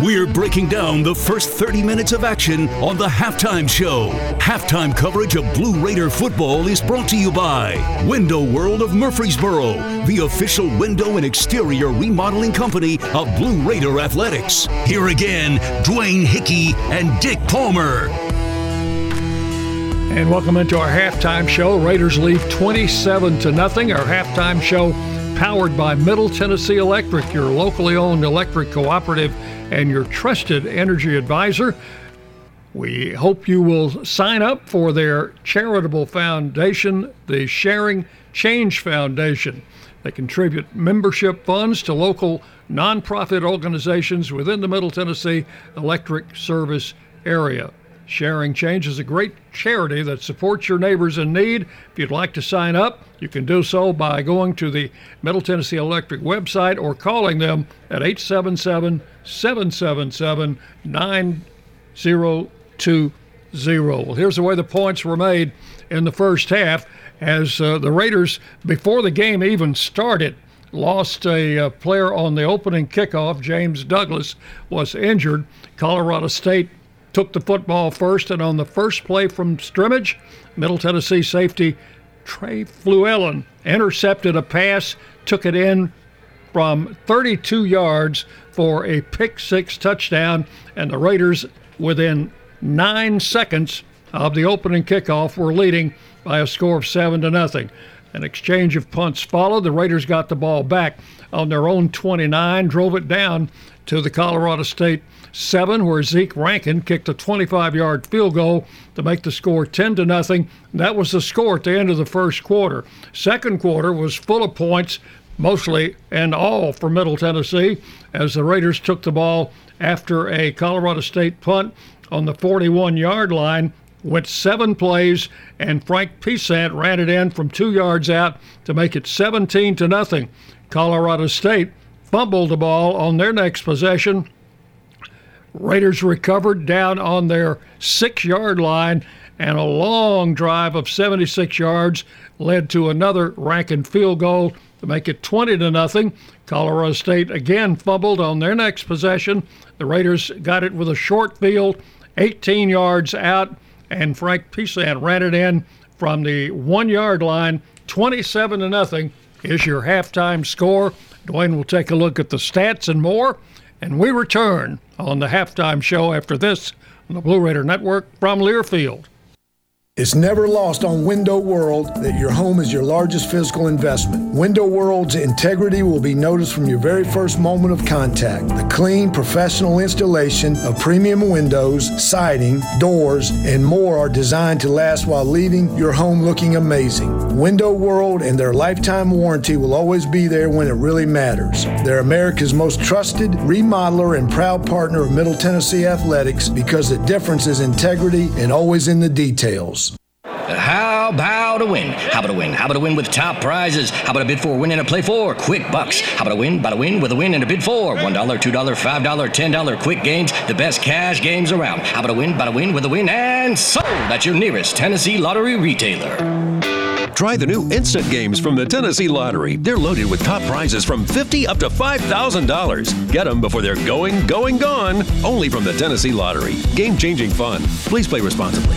We're breaking down the first 30 minutes of action on the halftime show. Halftime coverage of Blue Raider football is brought to you by Window World of Murfreesboro, the official window and exterior remodeling company of Blue Raider Athletics. Here again, Dwayne Hickey and Dick Palmer. And welcome into our halftime show. Raiders lead 27 to nothing. Our halftime show powered by Middle Tennessee Electric, your locally owned electric cooperative and your trusted energy advisor. We hope you will sign up for their charitable foundation, the Sharing Change Foundation. They contribute membership funds to local nonprofit organizations within the Middle Tennessee electric service area. Sharing Change is a great charity that supports your neighbors in need. If you'd like to sign up, you can do so by going to the Middle Tennessee Electric website or calling them at 877 777 9020. Well, here's the way the points were made in the first half as uh, the Raiders, before the game even started, lost a uh, player on the opening kickoff. James Douglas was injured. Colorado State took the football first, and on the first play from scrimmage, Middle Tennessee safety Trey Fluellen intercepted a pass, took it in from 32 yards for a pick six touchdown, and the Raiders, within nine seconds of the opening kickoff, were leading by a score of seven to nothing. An exchange of punts followed. The Raiders got the ball back on their own 29, drove it down to the Colorado State seven, where Zeke Rankin kicked a 25-yard field goal to make the score 10 to nothing. That was the score at the end of the first quarter. Second quarter was full of points, mostly and all for Middle Tennessee, as the Raiders took the ball after a Colorado State punt on the 41-yard line went seven plays, and Frank Peasant ran it in from two yards out to make it 17 to nothing. Colorado State fumbled the ball on their next possession. Raiders recovered down on their six yard line, and a long drive of 76 yards led to another Rankin field goal to make it 20 to nothing. Colorado State again fumbled on their next possession. The Raiders got it with a short field, 18 yards out and Frank Peasant ran it in from the one yard line, 27 to nothing is your halftime score. Dwayne will take a look at the stats and more, and we return on the halftime show after this on the Blue Raider Network from Learfield. It's never lost on Window World that your home is your largest physical investment. Window World's integrity will be noticed from your very first moment of contact. The clean, professional installation of premium windows, siding, doors, and more are designed to last while leaving your home looking amazing. Window World and their lifetime warranty will always be there when it really matters. They're America's most trusted remodeler and proud partner of Middle Tennessee Athletics because the difference is integrity and always in the details. How about a win? How about a win? How about a win with top prizes? How about a bid for, win, and a play for? Quick bucks. How about a win? About a win with a win and a bid for? $1, $2, $5, $10 quick games, the best cash games around. How about a win? About a win with a win and sold at your nearest Tennessee Lottery retailer. Try the new instant games from the Tennessee Lottery. They're loaded with top prizes from 50 up to $5,000. Get them before they're going, going, gone. Only from the Tennessee Lottery. Game changing fun. Please play responsibly.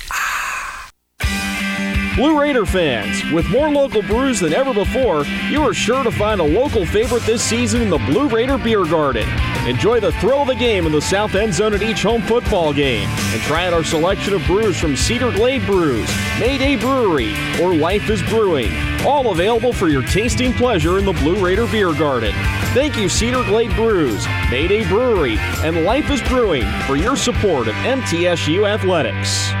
Blue Raider fans, with more local brews than ever before, you are sure to find a local favorite this season in the Blue Raider Beer Garden. Enjoy the thrill of the game in the south end zone at each home football game, and try out our selection of brews from Cedar Glade Brews, Mayday Brewery, or Life is Brewing, all available for your tasting pleasure in the Blue Raider Beer Garden. Thank you, Cedar Glade Brews, Mayday Brewery, and Life is Brewing for your support of MTSU Athletics.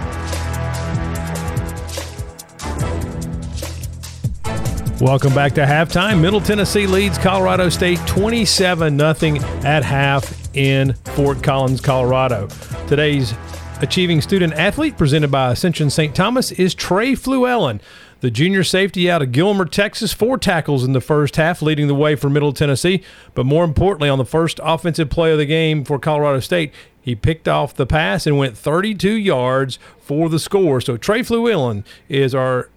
Welcome back to halftime. Middle Tennessee leads Colorado State 27 0 at half in Fort Collins, Colorado. Today's achieving student athlete presented by Ascension St. Thomas is Trey Fluellen. The junior safety out of Gilmer, Texas, four tackles in the first half, leading the way for Middle Tennessee. But more importantly, on the first offensive play of the game for Colorado State, he picked off the pass and went 32 yards for the score. So Trey Fluellen is our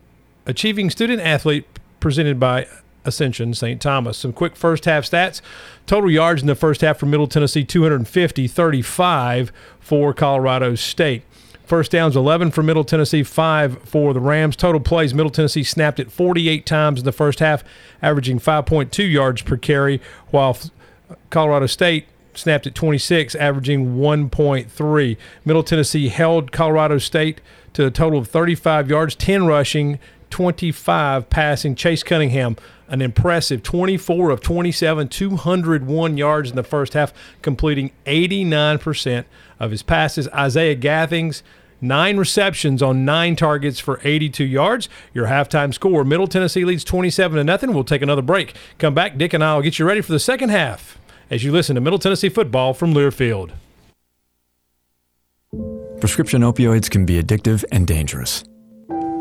achieving student athlete presented by Ascension St. Thomas. Some quick first half stats. Total yards in the first half for Middle Tennessee 250, 35 for Colorado State. First downs 11 for Middle Tennessee, 5 for the Rams. Total plays Middle Tennessee snapped it 48 times in the first half, averaging 5.2 yards per carry, while Colorado State snapped at 26, averaging 1.3. Middle Tennessee held Colorado State to a total of 35 yards, 10 rushing, 25 passing. Chase Cunningham, an impressive 24 of 27, 201 yards in the first half, completing 89% of his passes. Isaiah Gathings, nine receptions on nine targets for 82 yards. Your halftime score: Middle Tennessee leads 27 to nothing. We'll take another break. Come back, Dick and I will get you ready for the second half as you listen to Middle Tennessee football from Learfield. Prescription opioids can be addictive and dangerous.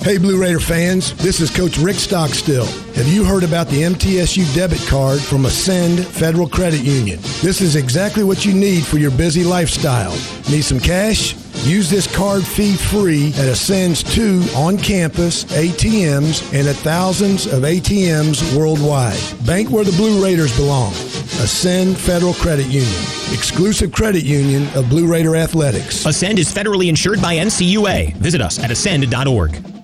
Hey, Blue Raider fans, this is Coach Rick Stockstill. Have you heard about the MTSU debit card from Ascend Federal Credit Union? This is exactly what you need for your busy lifestyle. Need some cash? Use this card fee free at Ascend's two on campus ATMs and at thousands of ATMs worldwide. Bank where the Blue Raiders belong. Ascend Federal Credit Union, exclusive credit union of Blue Raider Athletics. Ascend is federally insured by NCUA. Visit us at ascend.org.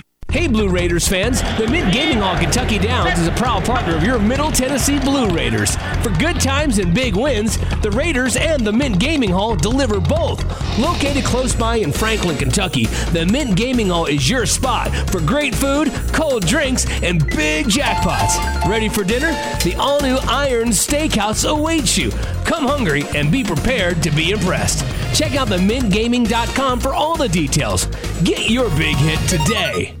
Hey, Blue Raiders fans! The Mint Gaming Hall Kentucky Downs is a proud partner of your Middle Tennessee Blue Raiders. For good times and big wins, the Raiders and the Mint Gaming Hall deliver both. Located close by in Franklin, Kentucky, the Mint Gaming Hall is your spot for great food, cold drinks, and big jackpots. Ready for dinner? The all new Iron Steakhouse awaits you. Come hungry and be prepared to be impressed. Check out the themintgaming.com for all the details. Get your big hit today.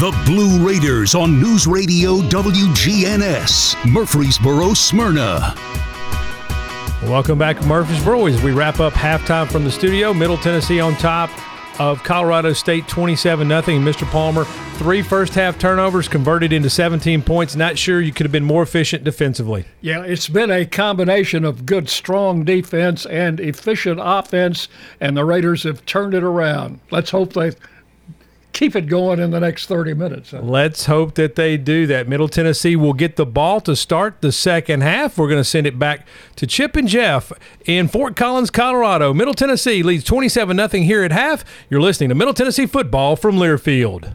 The Blue Raiders on News Radio WGNS, Murfreesboro, Smyrna. Welcome back to Murfreesboro as we wrap up halftime from the studio. Middle Tennessee on top of Colorado State 27 0. Mr. Palmer, three first half turnovers converted into 17 points. Not sure you could have been more efficient defensively. Yeah, it's been a combination of good, strong defense and efficient offense, and the Raiders have turned it around. Let's hope they keep it going in the next 30 minutes. Let's hope that they do that. Middle Tennessee will get the ball to start the second half. We're going to send it back to Chip and Jeff in Fort Collins, Colorado. Middle Tennessee leads 27 0 here at half. You're listening to Middle Tennessee football from Learfield.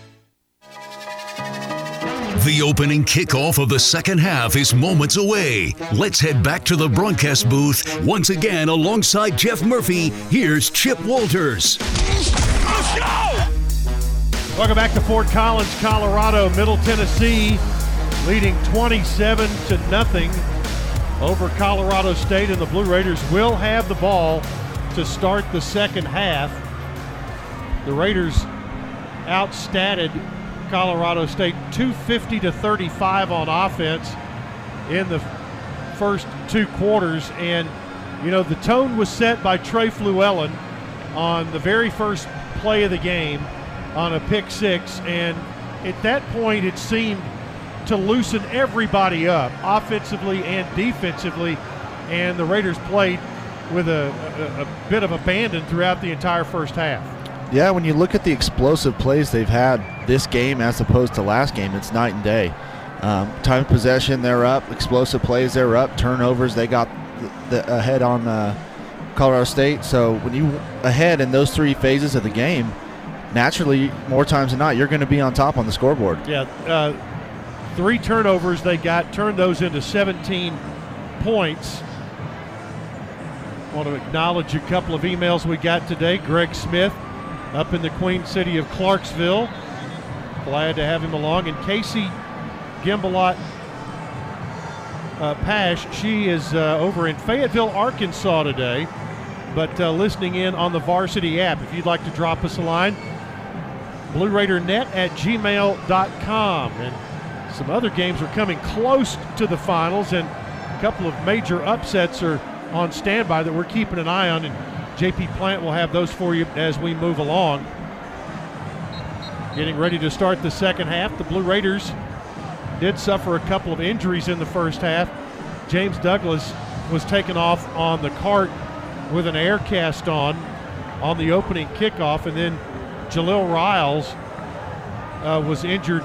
The opening kickoff of the second half is moments away. Let's head back to the broadcast booth. Once again, alongside Jeff Murphy, here's Chip Walters. Let's go! Welcome back to Fort Collins, Colorado. Middle Tennessee leading 27 to nothing over Colorado State, and the Blue Raiders will have the ball to start the second half. The Raiders outstatted Colorado State 250 to 35 on offense in the first two quarters. And, you know, the tone was set by Trey Fluellen on the very first play of the game on a pick six. And at that point, it seemed to loosen everybody up, offensively and defensively. And the Raiders played with a, a, a bit of abandon throughout the entire first half. Yeah, when you look at the explosive plays they've had this game as opposed to last game, it's night and day. Um, time possession, they're up. Explosive plays, they're up. Turnovers, they got the, the ahead on uh, Colorado State. So when you ahead in those three phases of the game, naturally, more times than not, you're going to be on top on the scoreboard. Yeah, uh, three turnovers they got, turned those into 17 points. Want to acknowledge a couple of emails we got today. Greg Smith up in the Queen City of Clarksville. Glad to have him along. And Casey Gimbalot uh, Pash, she is uh, over in Fayetteville, Arkansas today, but uh, listening in on the varsity app. If you'd like to drop us a line, BlueRaiderNet at gmail.com. And some other games are coming close to the finals, and a couple of major upsets are on standby that we're keeping an eye on. And JP Plant will have those for you as we move along. Getting ready to start the second half. The Blue Raiders did suffer a couple of injuries in the first half. James Douglas was taken off on the cart with an air cast on on the opening kickoff, and then Jalil Riles uh, was injured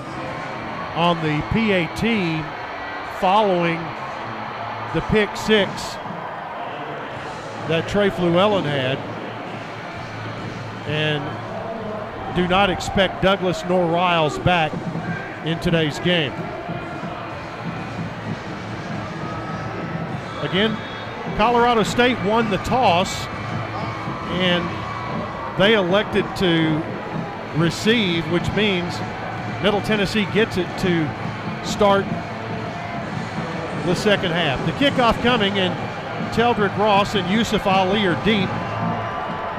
on the PAT following the pick six that Trey Fluellen had. And do not expect Douglas nor Riles back in today's game. Again, Colorado State won the toss and they elected to receive, which means Middle Tennessee gets it to start the second half. The kickoff coming, and Teldrick Ross and Yusuf Ali are deep.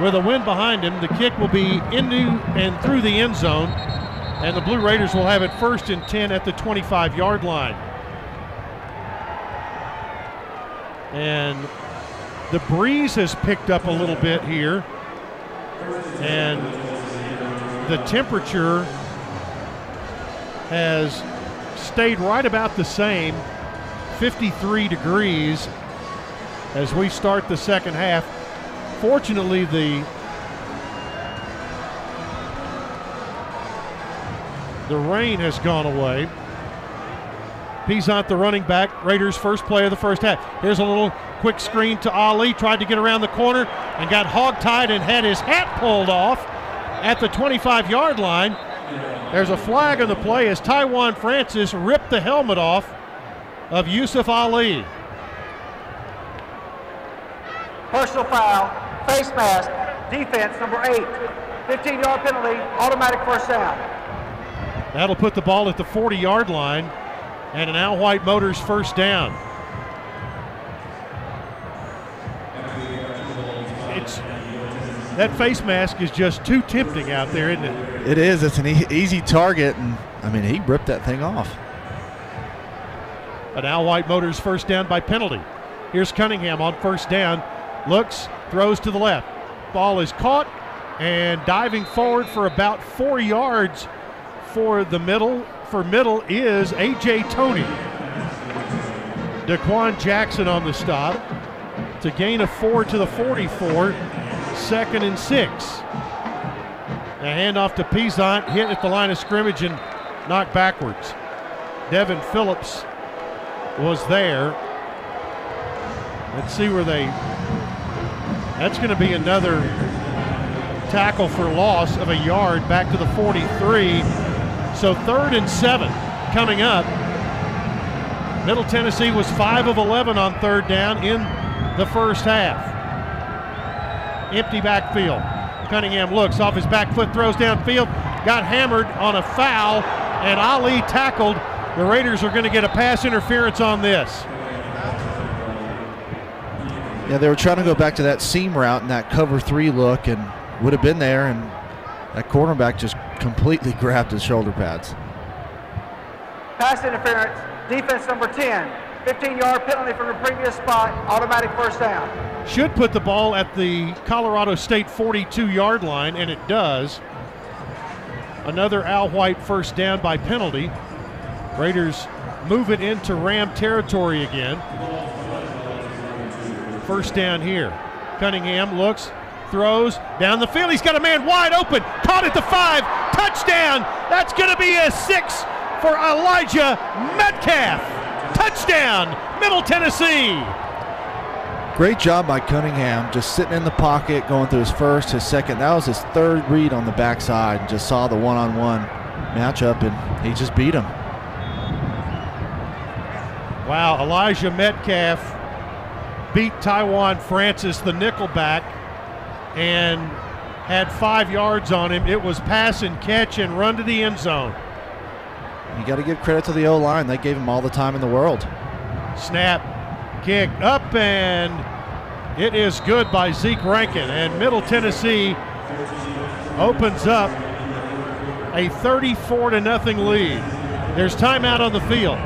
With a wind behind him, the kick will be into and through the end zone, and the Blue Raiders will have it first and 10 at the 25 yard line. And the breeze has picked up a little bit here, and the temperature has stayed right about the same 53 degrees as we start the second half. Fortunately, the the rain has gone away. Peasant, the running back, Raiders' first play of the first half. Here's a little quick screen to Ali. Tried to get around the corner and got hog-tied and had his hat pulled off at the 25-yard line. There's a flag on the play as Taiwan Francis ripped the helmet off of Yusuf Ali. Personal foul, face mask, defense number eight. 15 yard penalty, automatic first down. That'll put the ball at the 40 yard line and an Al White Motors first down. It's that face mask is just too tempting out there, isn't it? It is. It's an e- easy target, and I mean, he ripped that thing off. An Al White Motors first down by penalty. Here's Cunningham on first down. Looks, throws to the left. Ball is caught and diving forward for about four yards for the middle. For middle is A.J. Tony. Daquan Jackson on the stop. to gain a four to the 44. Second and six. A handoff to Peasant, hit at the line of scrimmage and knocked backwards. Devin Phillips was there. Let's see where they. That's going to be another tackle for loss of a yard back to the 43. So third and seven coming up. Middle Tennessee was 5 of 11 on third down in the first half. Empty backfield. Cunningham looks off his back foot, throws downfield, got hammered on a foul, and Ali tackled. The Raiders are going to get a pass interference on this. Yeah, they were trying to go back to that seam route and that cover three look, and would have been there, and that cornerback just completely grabbed his shoulder pads. Pass interference, defense number 10. 15 yard penalty from the previous spot, automatic first down. Should put the ball at the Colorado State 42 yard line, and it does. Another Al White first down by penalty. Raiders move it into Ram territory again. First down here. Cunningham looks, throws down the field. He's got a man wide open. Caught at the five. Touchdown. That's going to be a six for Elijah Metcalf. Touchdown, Middle Tennessee. Great job by Cunningham, just sitting in the pocket, going through his first, his second. That was his third read on the backside. and Just saw the one-on-one matchup, and he just beat him. Wow, Elijah Metcalf beat Taiwan Francis, the nickelback, and had five yards on him. It was pass and catch and run to the end zone. You got to give credit to the O line. They gave him all the time in the world. Snap, kick up, and it is good by Zeke Rankin. And Middle Tennessee opens up a 34 to nothing lead. There's timeout on the field.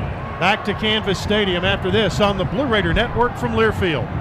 Back to Canvas Stadium after this on the Blue Raider Network from Learfield.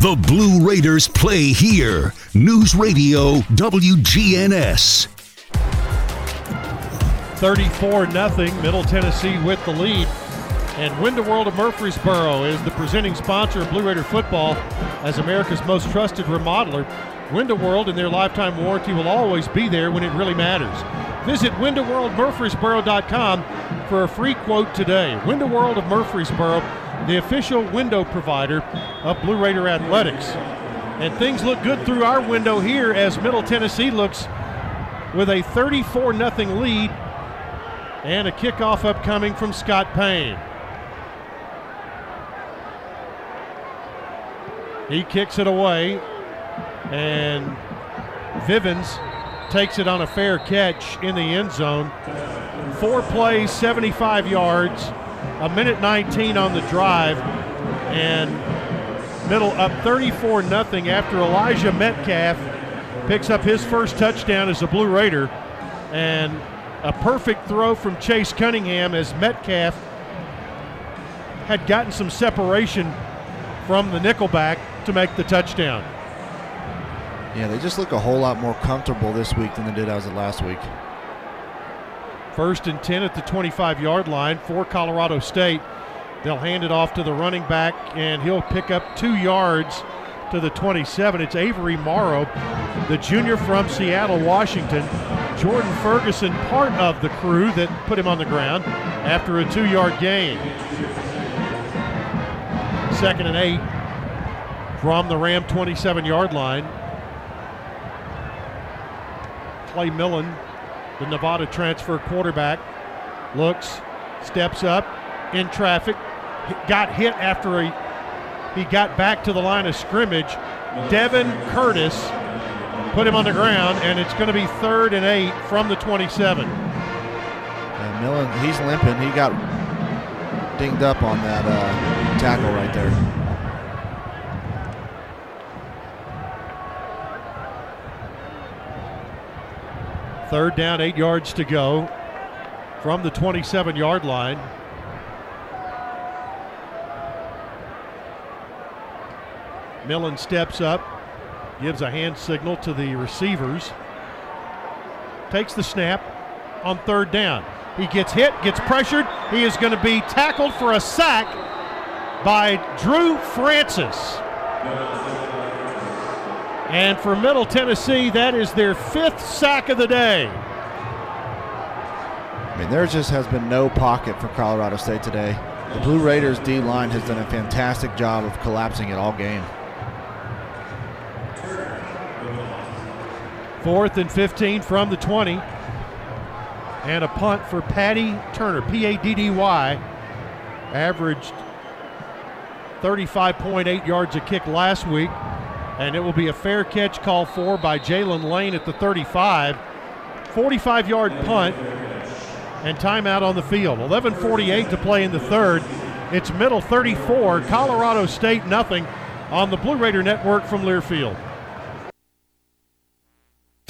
The Blue Raiders play here. News Radio WGNS. 34 0 Middle Tennessee with the lead. And Window World of Murfreesboro is the presenting sponsor of Blue Raider football as America's most trusted remodeler. Window World and their lifetime warranty will always be there when it really matters. Visit windowworldmurfreesboro.com for a free quote today. Window World of Murfreesboro, the official window provider of Blue Raider Athletics. And things look good through our window here as Middle Tennessee looks with a 34 0 lead and a kickoff upcoming from Scott Payne. He kicks it away, and Vivens takes it on a fair catch in the end zone. Four plays, 75 yards, a minute 19 on the drive, and Middle up 34 0 after Elijah Metcalf picks up his first touchdown as a Blue Raider, and a perfect throw from Chase Cunningham as Metcalf had gotten some separation from the nickelback to make the touchdown. Yeah, they just look a whole lot more comfortable this week than they did as of last week. First and 10 at the 25 yard line for Colorado State. They'll hand it off to the running back, and he'll pick up two yards to the 27. It's Avery Morrow, the junior from Seattle, Washington. Jordan Ferguson, part of the crew that put him on the ground after a two yard gain. Second and eight from the Ram 27 yard line. Clay Millen, the Nevada transfer quarterback, looks, steps up in traffic, got hit after he, he got back to the line of scrimmage. Devin Curtis put him on the ground, and it's going to be third and eight from the 27. And Millen, he's limping. He got dinged up on that uh, tackle right there. Third down, eight yards to go from the 27 yard line. Millen steps up, gives a hand signal to the receivers, takes the snap on third down. He gets hit, gets pressured. He is going to be tackled for a sack by Drew Francis. And for Middle Tennessee, that is their fifth sack of the day. I mean, there just has been no pocket for Colorado State today. The Blue Raiders D line has done a fantastic job of collapsing it all game. Fourth and 15 from the 20. And a punt for Paddy Turner, P A D D Y. Averaged 35.8 yards a kick last week. And it will be a fair catch call for by Jaylin Lane at the 35. 45 yard punt and timeout on the field. 11:48 to play in the third. It's middle 34, Colorado State nothing on the Blue Raider Network from Learfield.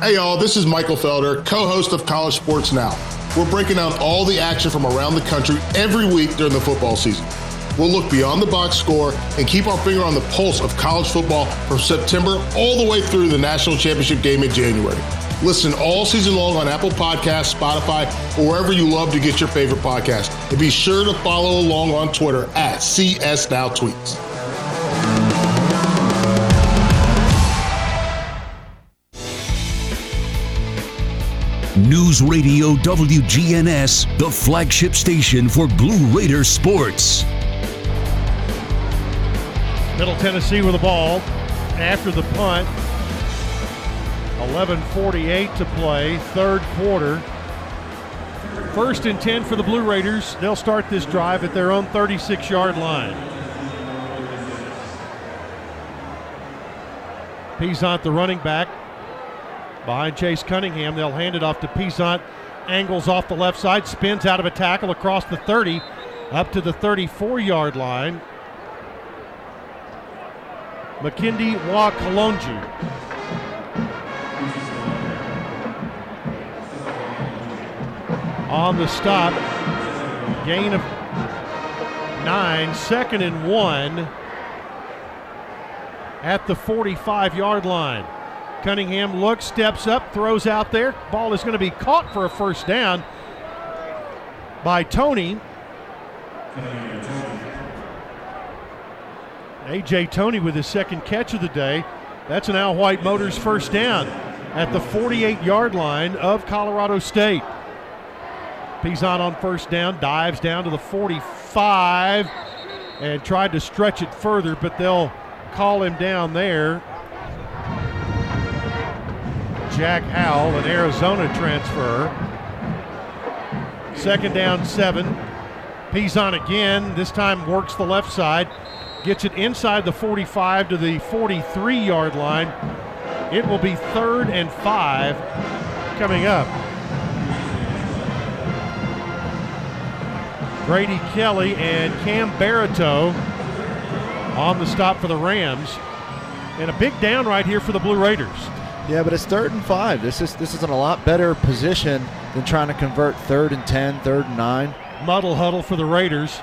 Hey, y'all, this is Michael Felder, co host of College Sports Now. We're breaking down all the action from around the country every week during the football season. We'll look beyond the box score and keep our finger on the pulse of college football from September all the way through the national championship game in January. Listen all season long on Apple Podcasts, Spotify, or wherever you love to get your favorite podcast. And be sure to follow along on Twitter at CS Now Tweets. News Radio WGNS, the flagship station for Blue Raider sports. Middle Tennessee with the ball after the punt. 11:48 to play, third quarter. First and 10 for the Blue Raiders. They'll start this drive at their own 36-yard line. Peasant, the running back, behind Chase Cunningham. They'll hand it off to Peasant. Angles off the left side, spins out of a tackle across the 30, up to the 34-yard line. McKindy Wakalonji. On the stop, gain of nine, second and one at the 45 yard line. Cunningham looks, steps up, throws out there. Ball is going to be caught for a first down by Tony. AJ Tony with his second catch of the day. That's an Al White Motors first down at the 48 yard line of Colorado State. Pizon on first down, dives down to the 45 and tried to stretch it further, but they'll call him down there. Jack Howell, an Arizona transfer. Second down, seven. Pizon again, this time works the left side, gets it inside the 45 to the 43 yard line. It will be third and five coming up. Brady Kelly and Cam Barito on the stop for the Rams. And a big down right here for the Blue Raiders. Yeah, but it's third and five. This is this is in a lot better position than trying to convert third and 10, third and nine. Muddle huddle for the Raiders.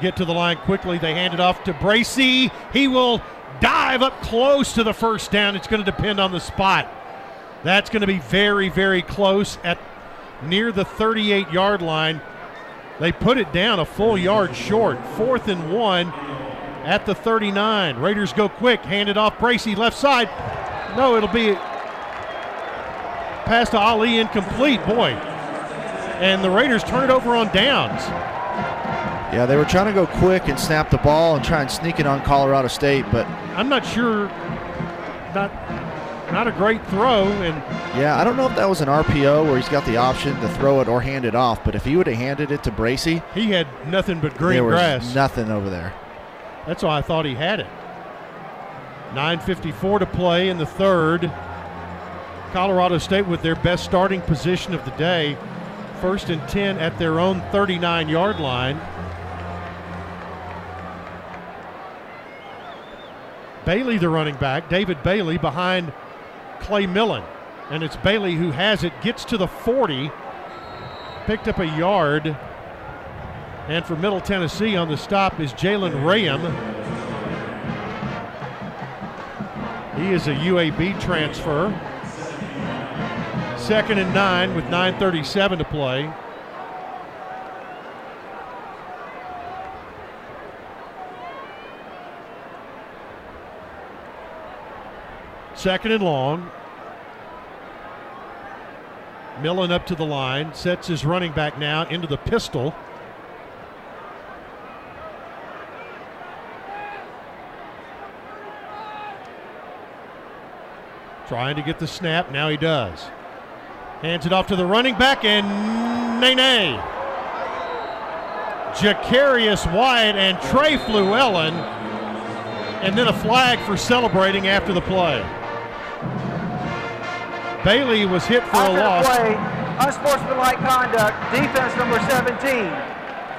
Get to the line quickly. They hand it off to Bracy. He will dive up close to the first down. It's going to depend on the spot. That's going to be very, very close at near the 38 yard line. They put it down a full yard short. Fourth and one at the 39. Raiders go quick. Hand it off Bracy left side. No, it'll be pass to Ali incomplete. Boy. And the Raiders turn it over on downs. Yeah, they were trying to go quick and snap the ball and try and sneak it on Colorado State, but I'm not sure. Not not a great throw. And Yeah, I don't know if that was an RPO where he's got the option to throw it or hand it off, but if he would have handed it to Bracy, he had nothing but green there was grass. nothing over there. That's why I thought he had it. 9.54 to play in the third. Colorado State with their best starting position of the day. First and 10 at their own 39 yard line. Bailey, the running back, David Bailey behind Clay Millen. And it's Bailey who has it, gets to the 40, picked up a yard. And for Middle Tennessee on the stop is Jalen Rayam. He is a UAB transfer. Second and nine with 9.37 to play. Second and long. Millen up to the line, sets his running back now into the pistol. Trying to get the snap. Now he does. Hands it off to the running back and Nene. Jacarius Wyatt and Trey Fluellen. And then a flag for celebrating after the play. Bailey was hit for After a loss. the play, unsportsmanlike conduct, defense number 17.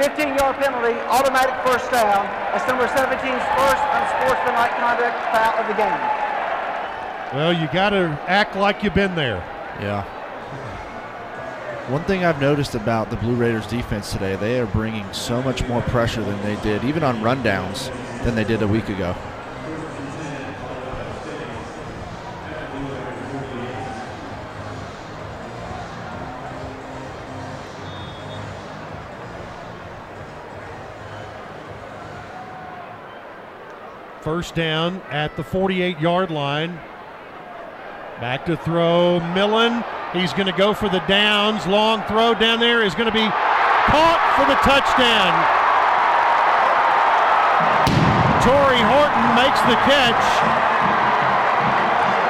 15 yard penalty, automatic first down. That's number 17's first unsportsmanlike conduct foul of the game. Well, you got to act like you've been there. Yeah. One thing I've noticed about the Blue Raiders defense today, they are bringing so much more pressure than they did, even on rundowns, than they did a week ago. First down at the 48 yard line. Back to throw. Millen. He's going to go for the downs. Long throw down there is going to be caught for the touchdown. Torrey Horton makes the catch.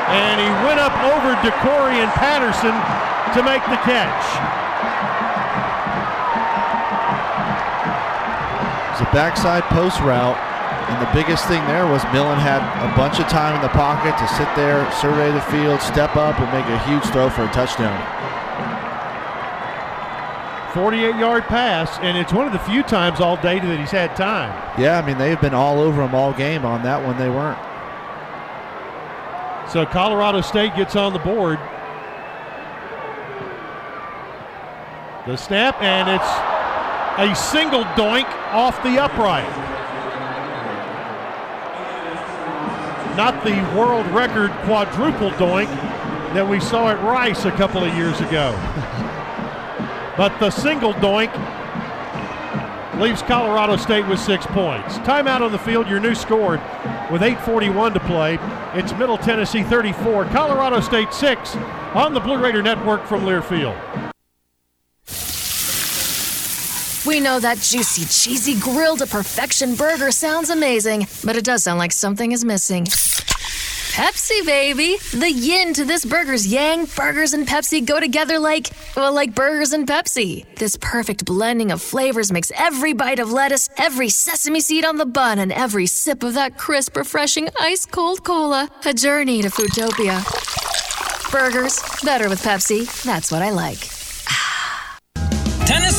And he went up over DeCorian Patterson to make the catch. It's a backside post route, and the biggest thing there was Millen had a bunch of time in the pocket to sit there, survey the field, step up, and make a huge throw for a touchdown. 48 yard pass, and it's one of the few times all day that he's had time. Yeah, I mean, they've been all over him all game. On that one, they weren't. So Colorado State gets on the board. The snap, and it's a single doink off the upright. Not the world record quadruple doink that we saw at Rice a couple of years ago. but the single doink leaves Colorado State with six points. Timeout on the field, your new score with 8.41 to play. It's Middle Tennessee 34, Colorado State 6 on the Blue Raider Network from Learfield. We know that juicy, cheesy, grilled to perfection burger sounds amazing, but it does sound like something is missing. Pepsi, baby! The yin to this burger's yang, burgers and Pepsi go together like, well, like burgers and Pepsi. This perfect blending of flavors makes every bite of lettuce, every sesame seed on the bun, and every sip of that crisp, refreshing, ice cold cola a journey to Foodtopia. Burgers, better with Pepsi. That's what I like.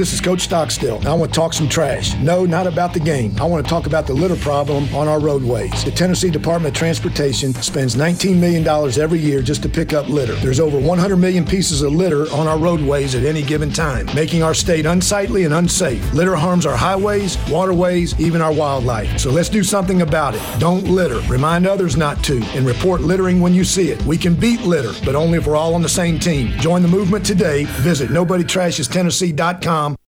This is Coach Stockstill. I want to talk some trash. No, not about the game. I want to talk about the litter problem on our roadways. The Tennessee Department of Transportation spends $19 million every year just to pick up litter. There's over 100 million pieces of litter on our roadways at any given time, making our state unsightly and unsafe. Litter harms our highways, waterways, even our wildlife. So let's do something about it. Don't litter. Remind others not to, and report littering when you see it. We can beat litter, but only if we're all on the same team. Join the movement today. Visit NobodyTrashesTennessee.com